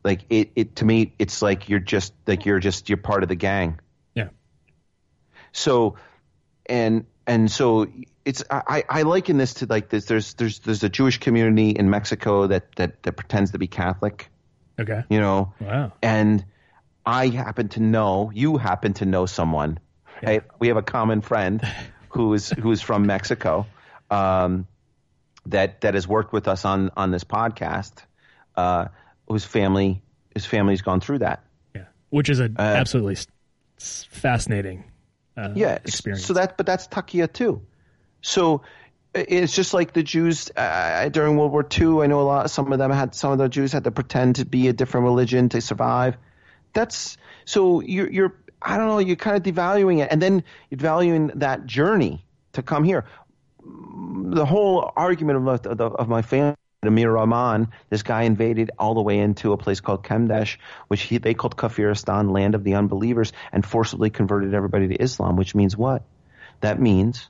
Like it, it to me, it's like you're just like you're just you're part of the gang. Yeah. So, and and so it's I, I liken this to like this. There's there's there's a Jewish community in Mexico that that that pretends to be Catholic. Okay. You know. Wow. And I happen to know you happen to know someone. Yeah. Right? We have a common friend who is who is from Mexico. Um, that that has worked with us on on this podcast. Uh, whose family his family's gone through that. Yeah, which is a uh, absolutely fascinating. Uh, yeah, experience. So that, but that's taqiyya too. So it's just like the Jews uh, during World War II. I know a lot. Some of them had. Some of the Jews had to pretend to be a different religion to survive. That's so you're. you're I don't know. You're kind of devaluing it, and then you're valuing that journey to come here. The whole argument of, of, of my family. Amir Rahman, this guy invaded all the way into a place called Kamdesh, which he, they called Kafiristan, land of the unbelievers, and forcibly converted everybody to Islam, which means what? That means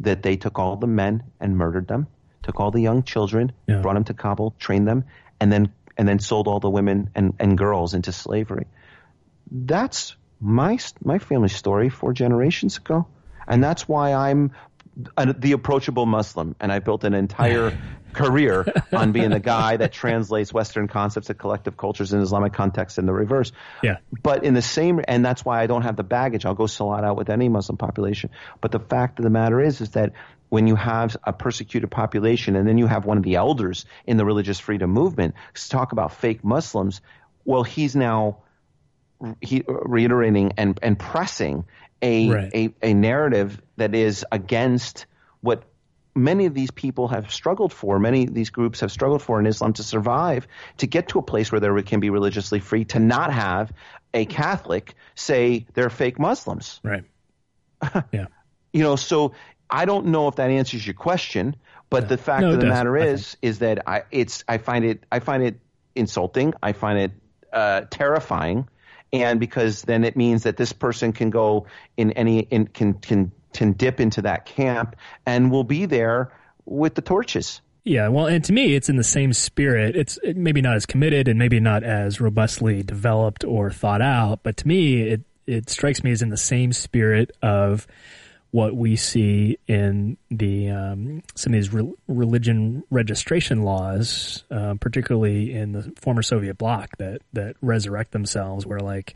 that they took all the men and murdered them, took all the young children, yeah. brought them to Kabul, trained them, and then and then sold all the women and, and girls into slavery. That's my my family story four generations ago, and that's why I'm the approachable Muslim, and I built an entire career on being the guy that translates Western concepts of collective cultures in Islamic context in the reverse. Yeah. But in the same, and that's why I don't have the baggage. I'll go Salat out with any Muslim population. But the fact of the matter is, is that when you have a persecuted population and then you have one of the elders in the religious freedom movement talk about fake Muslims, well, he's now he, reiterating and, and pressing a, right. a, a narrative that is against what many of these people have struggled for, many of these groups have struggled for in Islam to survive, to get to a place where they can be religiously free, to not have a Catholic say they're fake Muslims. Right. Yeah. you know, so I don't know if that answers your question, but yeah. the fact no, of the matter is, is that I it's I find it I find it insulting. I find it uh, terrifying and because then it means that this person can go in any in, can can can dip into that camp and will be there with the torches. Yeah, well, and to me, it's in the same spirit. It's maybe not as committed and maybe not as robustly developed or thought out, but to me, it it strikes me as in the same spirit of what we see in the um, some of these re- religion registration laws, uh, particularly in the former Soviet bloc, that that resurrect themselves, where like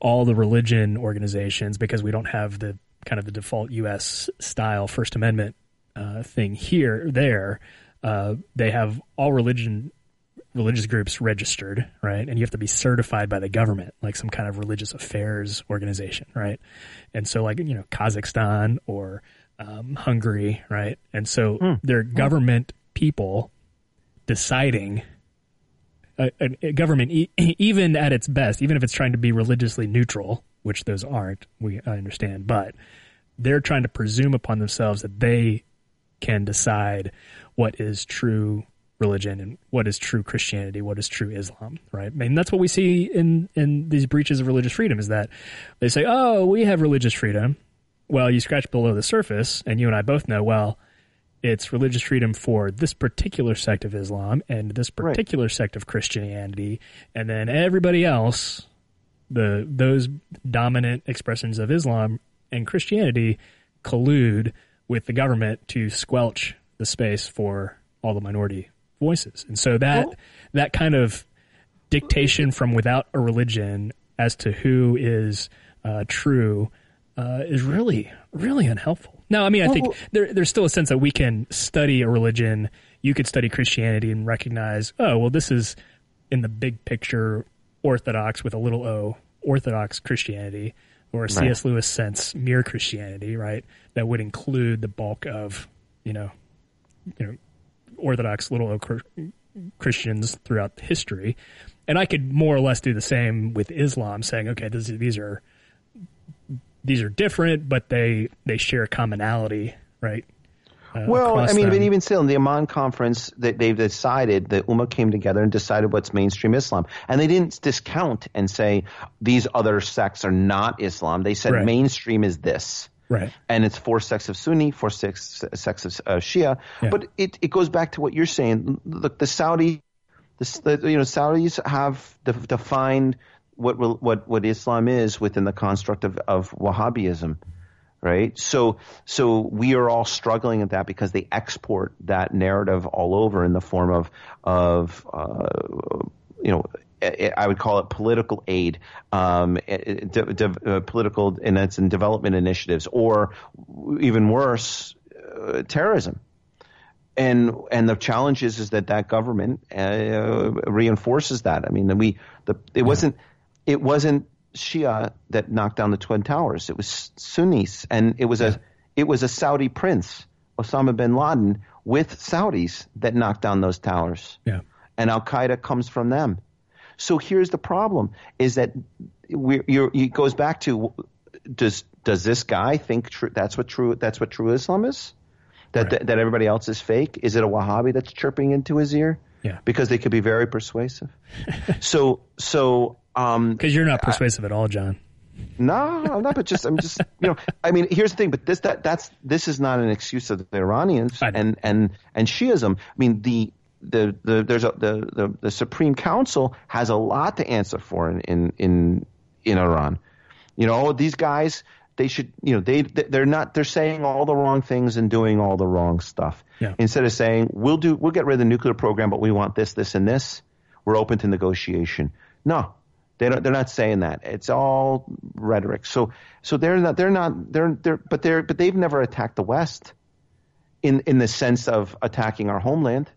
all the religion organizations, because we don't have the kind of the default U.S. style First Amendment uh, thing here, there, uh, they have all religion religious groups registered, right? And you have to be certified by the government, like some kind of religious affairs organization, right? And so, like, you know, Kazakhstan or um, Hungary, right? And so mm. they're government people deciding. A, a, government, e- even at its best, even if it's trying to be religiously neutral, which those aren't, we I understand, but they're trying to presume upon themselves that they can decide what is true religion and what is true Christianity, what is true Islam, right? And that's what we see in in these breaches of religious freedom is that they say, "Oh, we have religious freedom." Well, you scratch below the surface, and you and I both know, well, it's religious freedom for this particular sect of Islam and this particular right. sect of Christianity, and then everybody else, the those dominant expressions of Islam and Christianity collude with the government to squelch the space for all the minority voices. And so that well, that kind of dictation from without a religion as to who is uh, true uh, is really really unhelpful. Now, I mean, I think there, there's still a sense that we can study a religion. You could study Christianity and recognize, oh, well, this is in the big picture orthodox with a little o, orthodox Christianity, or a C.S. Lewis sense, mere Christianity, right? That would include the bulk of, you know, you know, Orthodox little o Christians throughout history. And I could more or less do the same with Islam, saying, okay, this, these are these are different, but they they share a commonality, right? Uh, well, I mean, them. but even still, in the Amman conference, they, they've decided the Ummah came together and decided what's mainstream Islam, and they didn't discount and say these other sects are not Islam. They said right. mainstream is this. Right. And it's four sects of Sunni, four sects, sects of uh, Shia. Yeah. But it, it goes back to what you're saying. Look, the Saudi, the, the you know Saudis have defined what what what Islam is within the construct of, of Wahhabism, right? So so we are all struggling at that because they export that narrative all over in the form of of uh, you know I would call it political aid, um, de- de- uh, political and it's in development initiatives, or even worse, uh, terrorism. And and the challenge is is that that government uh, reinforces that. I mean, we the it wasn't it wasn't Shia that knocked down the twin towers. It was Sunnis, and it was a it was a Saudi prince, Osama bin Laden, with Saudis that knocked down those towers. Yeah. And Al Qaeda comes from them. So here's the problem: is that we it goes back to does does this guy think true, that's what true that's what true Islam is? That, right. that that everybody else is fake? Is it a Wahhabi that's chirping into his ear? Yeah. Because they could be very persuasive. so so um, because you're not persuasive I, at all, John. No, I'm not. But just I'm just you know. I mean, here's the thing. But this that that's this is not an excuse of the Iranians and and and Shiism. I mean, the the the there's a, the, the the Supreme Council has a lot to answer for in in in, in Iran. You know, these guys they should you know they they're not they're saying all the wrong things and doing all the wrong stuff. Yeah. Instead of saying we'll do we'll get rid of the nuclear program, but we want this, this, and this. We're open to negotiation. No, they don't, they're not saying that. It's all rhetoric. So so they're not they're not they're they're but they're but they've never attacked the West in in the sense of attacking our homeland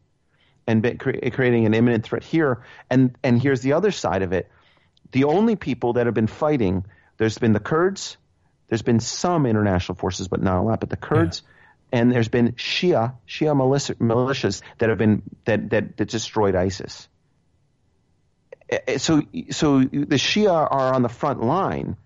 and be, cre- creating an imminent threat here. And and here's the other side of it. The only people that have been fighting, there's been the Kurds, there's been some international forces, but not a lot. But the Kurds, yeah. and there's been Shia Shia militias that have been that that, that destroyed ISIS. So so the Shia are on the front line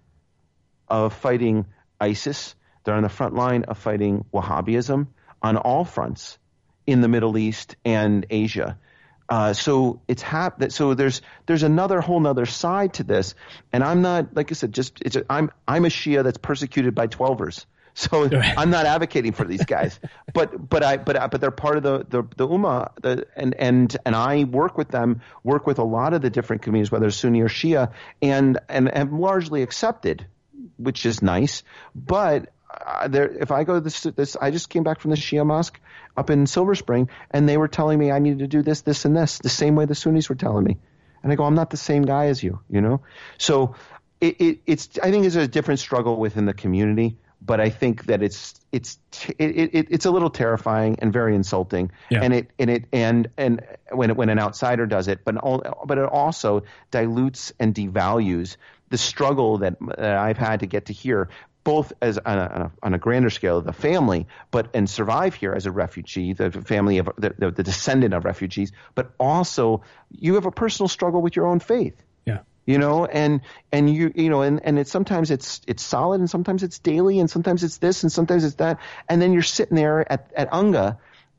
of fighting ISIS. They're on the front line of fighting Wahhabism on all fronts in the Middle East and Asia. Uh, so it's hap- that so there's there's another whole nother side to this, and I'm not like I said, just it's a, I'm I'm a Shia that's persecuted by Twelvers. So I'm not advocating for these guys, but but I but but they're part of the the, the Ummah, the, and and and I work with them, work with a lot of the different communities, whether Sunni or Shia, and and am largely accepted, which is nice. But uh, there, if I go to this, this, I just came back from the Shia mosque up in Silver Spring, and they were telling me I needed to do this, this, and this, the same way the Sunnis were telling me. And I go, I'm not the same guy as you, you know. So it, it, it's I think it's a different struggle within the community but I think that it's it's it, it, it's a little terrifying and very insulting, yeah. and it and it and and when it, when an outsider does it, but all, but it also dilutes and devalues the struggle that, that I've had to get to here, both as on a, on a, grander scale the family, but and survive here as a refugee, the family of the, the, the descendant of refugees, but also you have a personal struggle with your own faith. Yeah. you know and and you you know and and it's sometimes it's it's solid and sometimes it's daily and sometimes it's this and sometimes it's that and then you're sitting there at at unga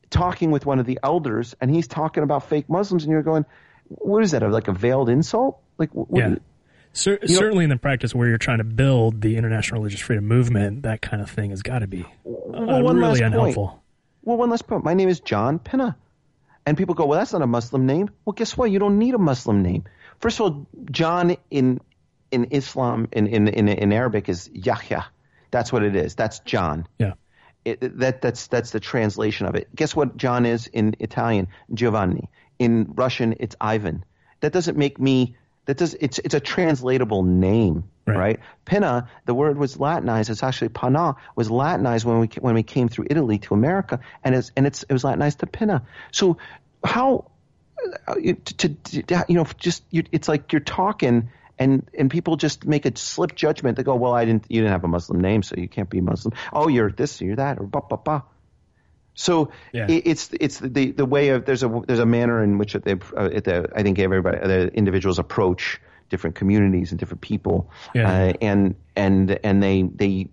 talking with one of the elders and he's talking about fake muslims and you're going what is that like a veiled insult like what, yeah Cer- certainly in the practice where you're trying to build the international religious freedom movement that kind of thing has got to be uh, well, really unhelpful point. well one last point my name is john pinna and people go well that's not a muslim name well guess what you don't need a muslim name First of all, John in in Islam in in in, in Arabic is Yahya. That's what it is. That's John. Yeah. It, that that's that's the translation of it. Guess what John is in Italian? Giovanni. In Russian, it's Ivan. That doesn't make me. That does. It's it's a translatable name, right? right? Pinna. The word was Latinized. It's actually Pana was Latinized when we when we came through Italy to America, and it's and it's it was Latinized to Pinna. So how uh, to, to, you know just you, it's like you're talking and and people just make a slip judgment. They go, well, I didn't you didn't have a Muslim name, so you can't be Muslim. Oh, you're this, you're that, or ba ba ba. So yeah. it, it's it's the the way of there's a there's a manner in which they uh, the, I think everybody the individuals approach different communities and different people, yeah. uh, and and and they they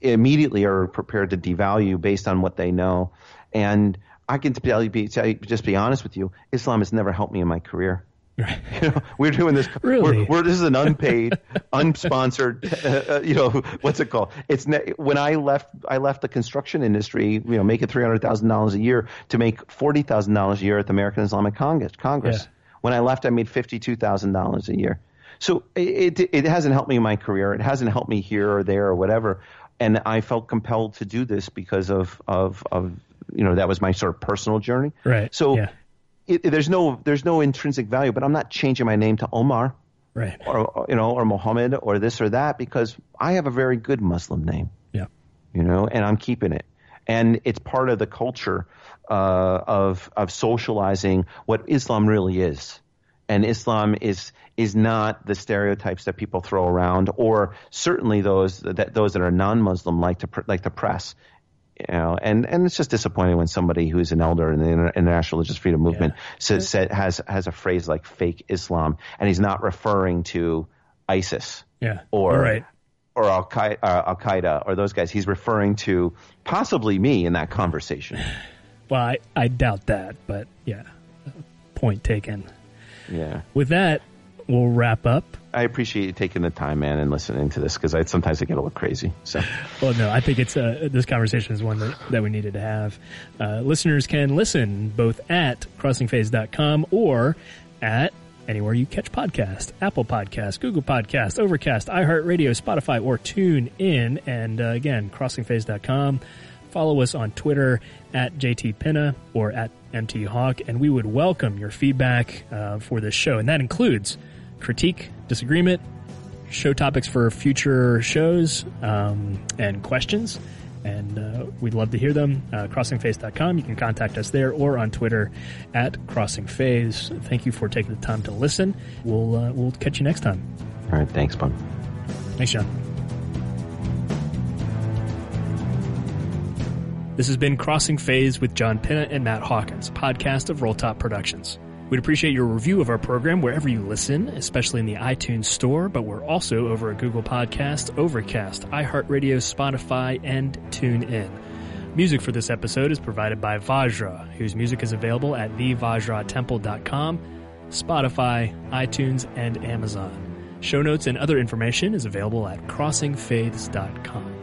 immediately are prepared to devalue based on what they know, and I can tell you, be, tell you, just be honest with you. Islam has never helped me in my career. Right. You know, we're doing this. Really? We're, we're, this is an unpaid, unsponsored. Uh, you know, what's it called? It's ne- when I left. I left the construction industry. You know, making three hundred thousand dollars a year to make forty thousand dollars a year at the American Islamic Congress. Congress. Yeah. When I left, I made fifty two thousand dollars a year. So it, it it hasn't helped me in my career. It hasn't helped me here or there or whatever. And I felt compelled to do this because of of of you know that was my sort of personal journey. Right. So yeah. It, there's no there's no intrinsic value, but I'm not changing my name to Omar. Right. Or you know or Mohammed or this or that because I have a very good Muslim name. Yeah. You know, and I'm keeping it, and it's part of the culture uh, of of socializing what Islam really is. And Islam is is not the stereotypes that people throw around, or certainly those that those that are non-Muslim like to like to press you know, and, and it's just disappointing when somebody who's an elder in the international religious freedom movement yeah. says, says, has has a phrase like fake Islam, and he's not referring to ISIS, yeah, or right. or Al Qaeda, uh, Al Qaeda, or those guys. He's referring to possibly me in that conversation. Well, I, I doubt that, but yeah, point taken. Yeah. With that, we'll wrap up. I appreciate you taking the time, man, and listening to this because I sometimes I get a little crazy. So, well, no, I think it's uh, this conversation is one that, that we needed to have. Uh, listeners can listen both at crossingfaiths.com or at anywhere you catch podcast apple podcast google podcast overcast iheartradio spotify or tune in and uh, again crossingfaiths.com follow us on twitter at jt pinna or at mt hawk and we would welcome your feedback uh, for this show and that includes critique, disagreement, show topics for future shows, um, and questions. And uh, we'd love to hear them. Uh, crossingfaiths.com. You can contact us there or on Twitter at crossingfaiths. Thank you for taking the time to listen. We'll uh, we'll catch you next time. All right. Thanks, Bun. Thanks, John. This has been Crossing Faiths with John Pinna and Matt Hawkins, podcast of Rolltop Productions. We'd appreciate your review of our program wherever you listen, especially in the iTunes Store, but we're also over at Google Podcast, Overcast, iHeartRadio, Spotify, and TuneIn. Music for this episode is provided by Vajra, whose music is available at thevajratemple.com, Spotify, iTunes, and Amazon. Show notes and other information is available at crossingfaiths.com.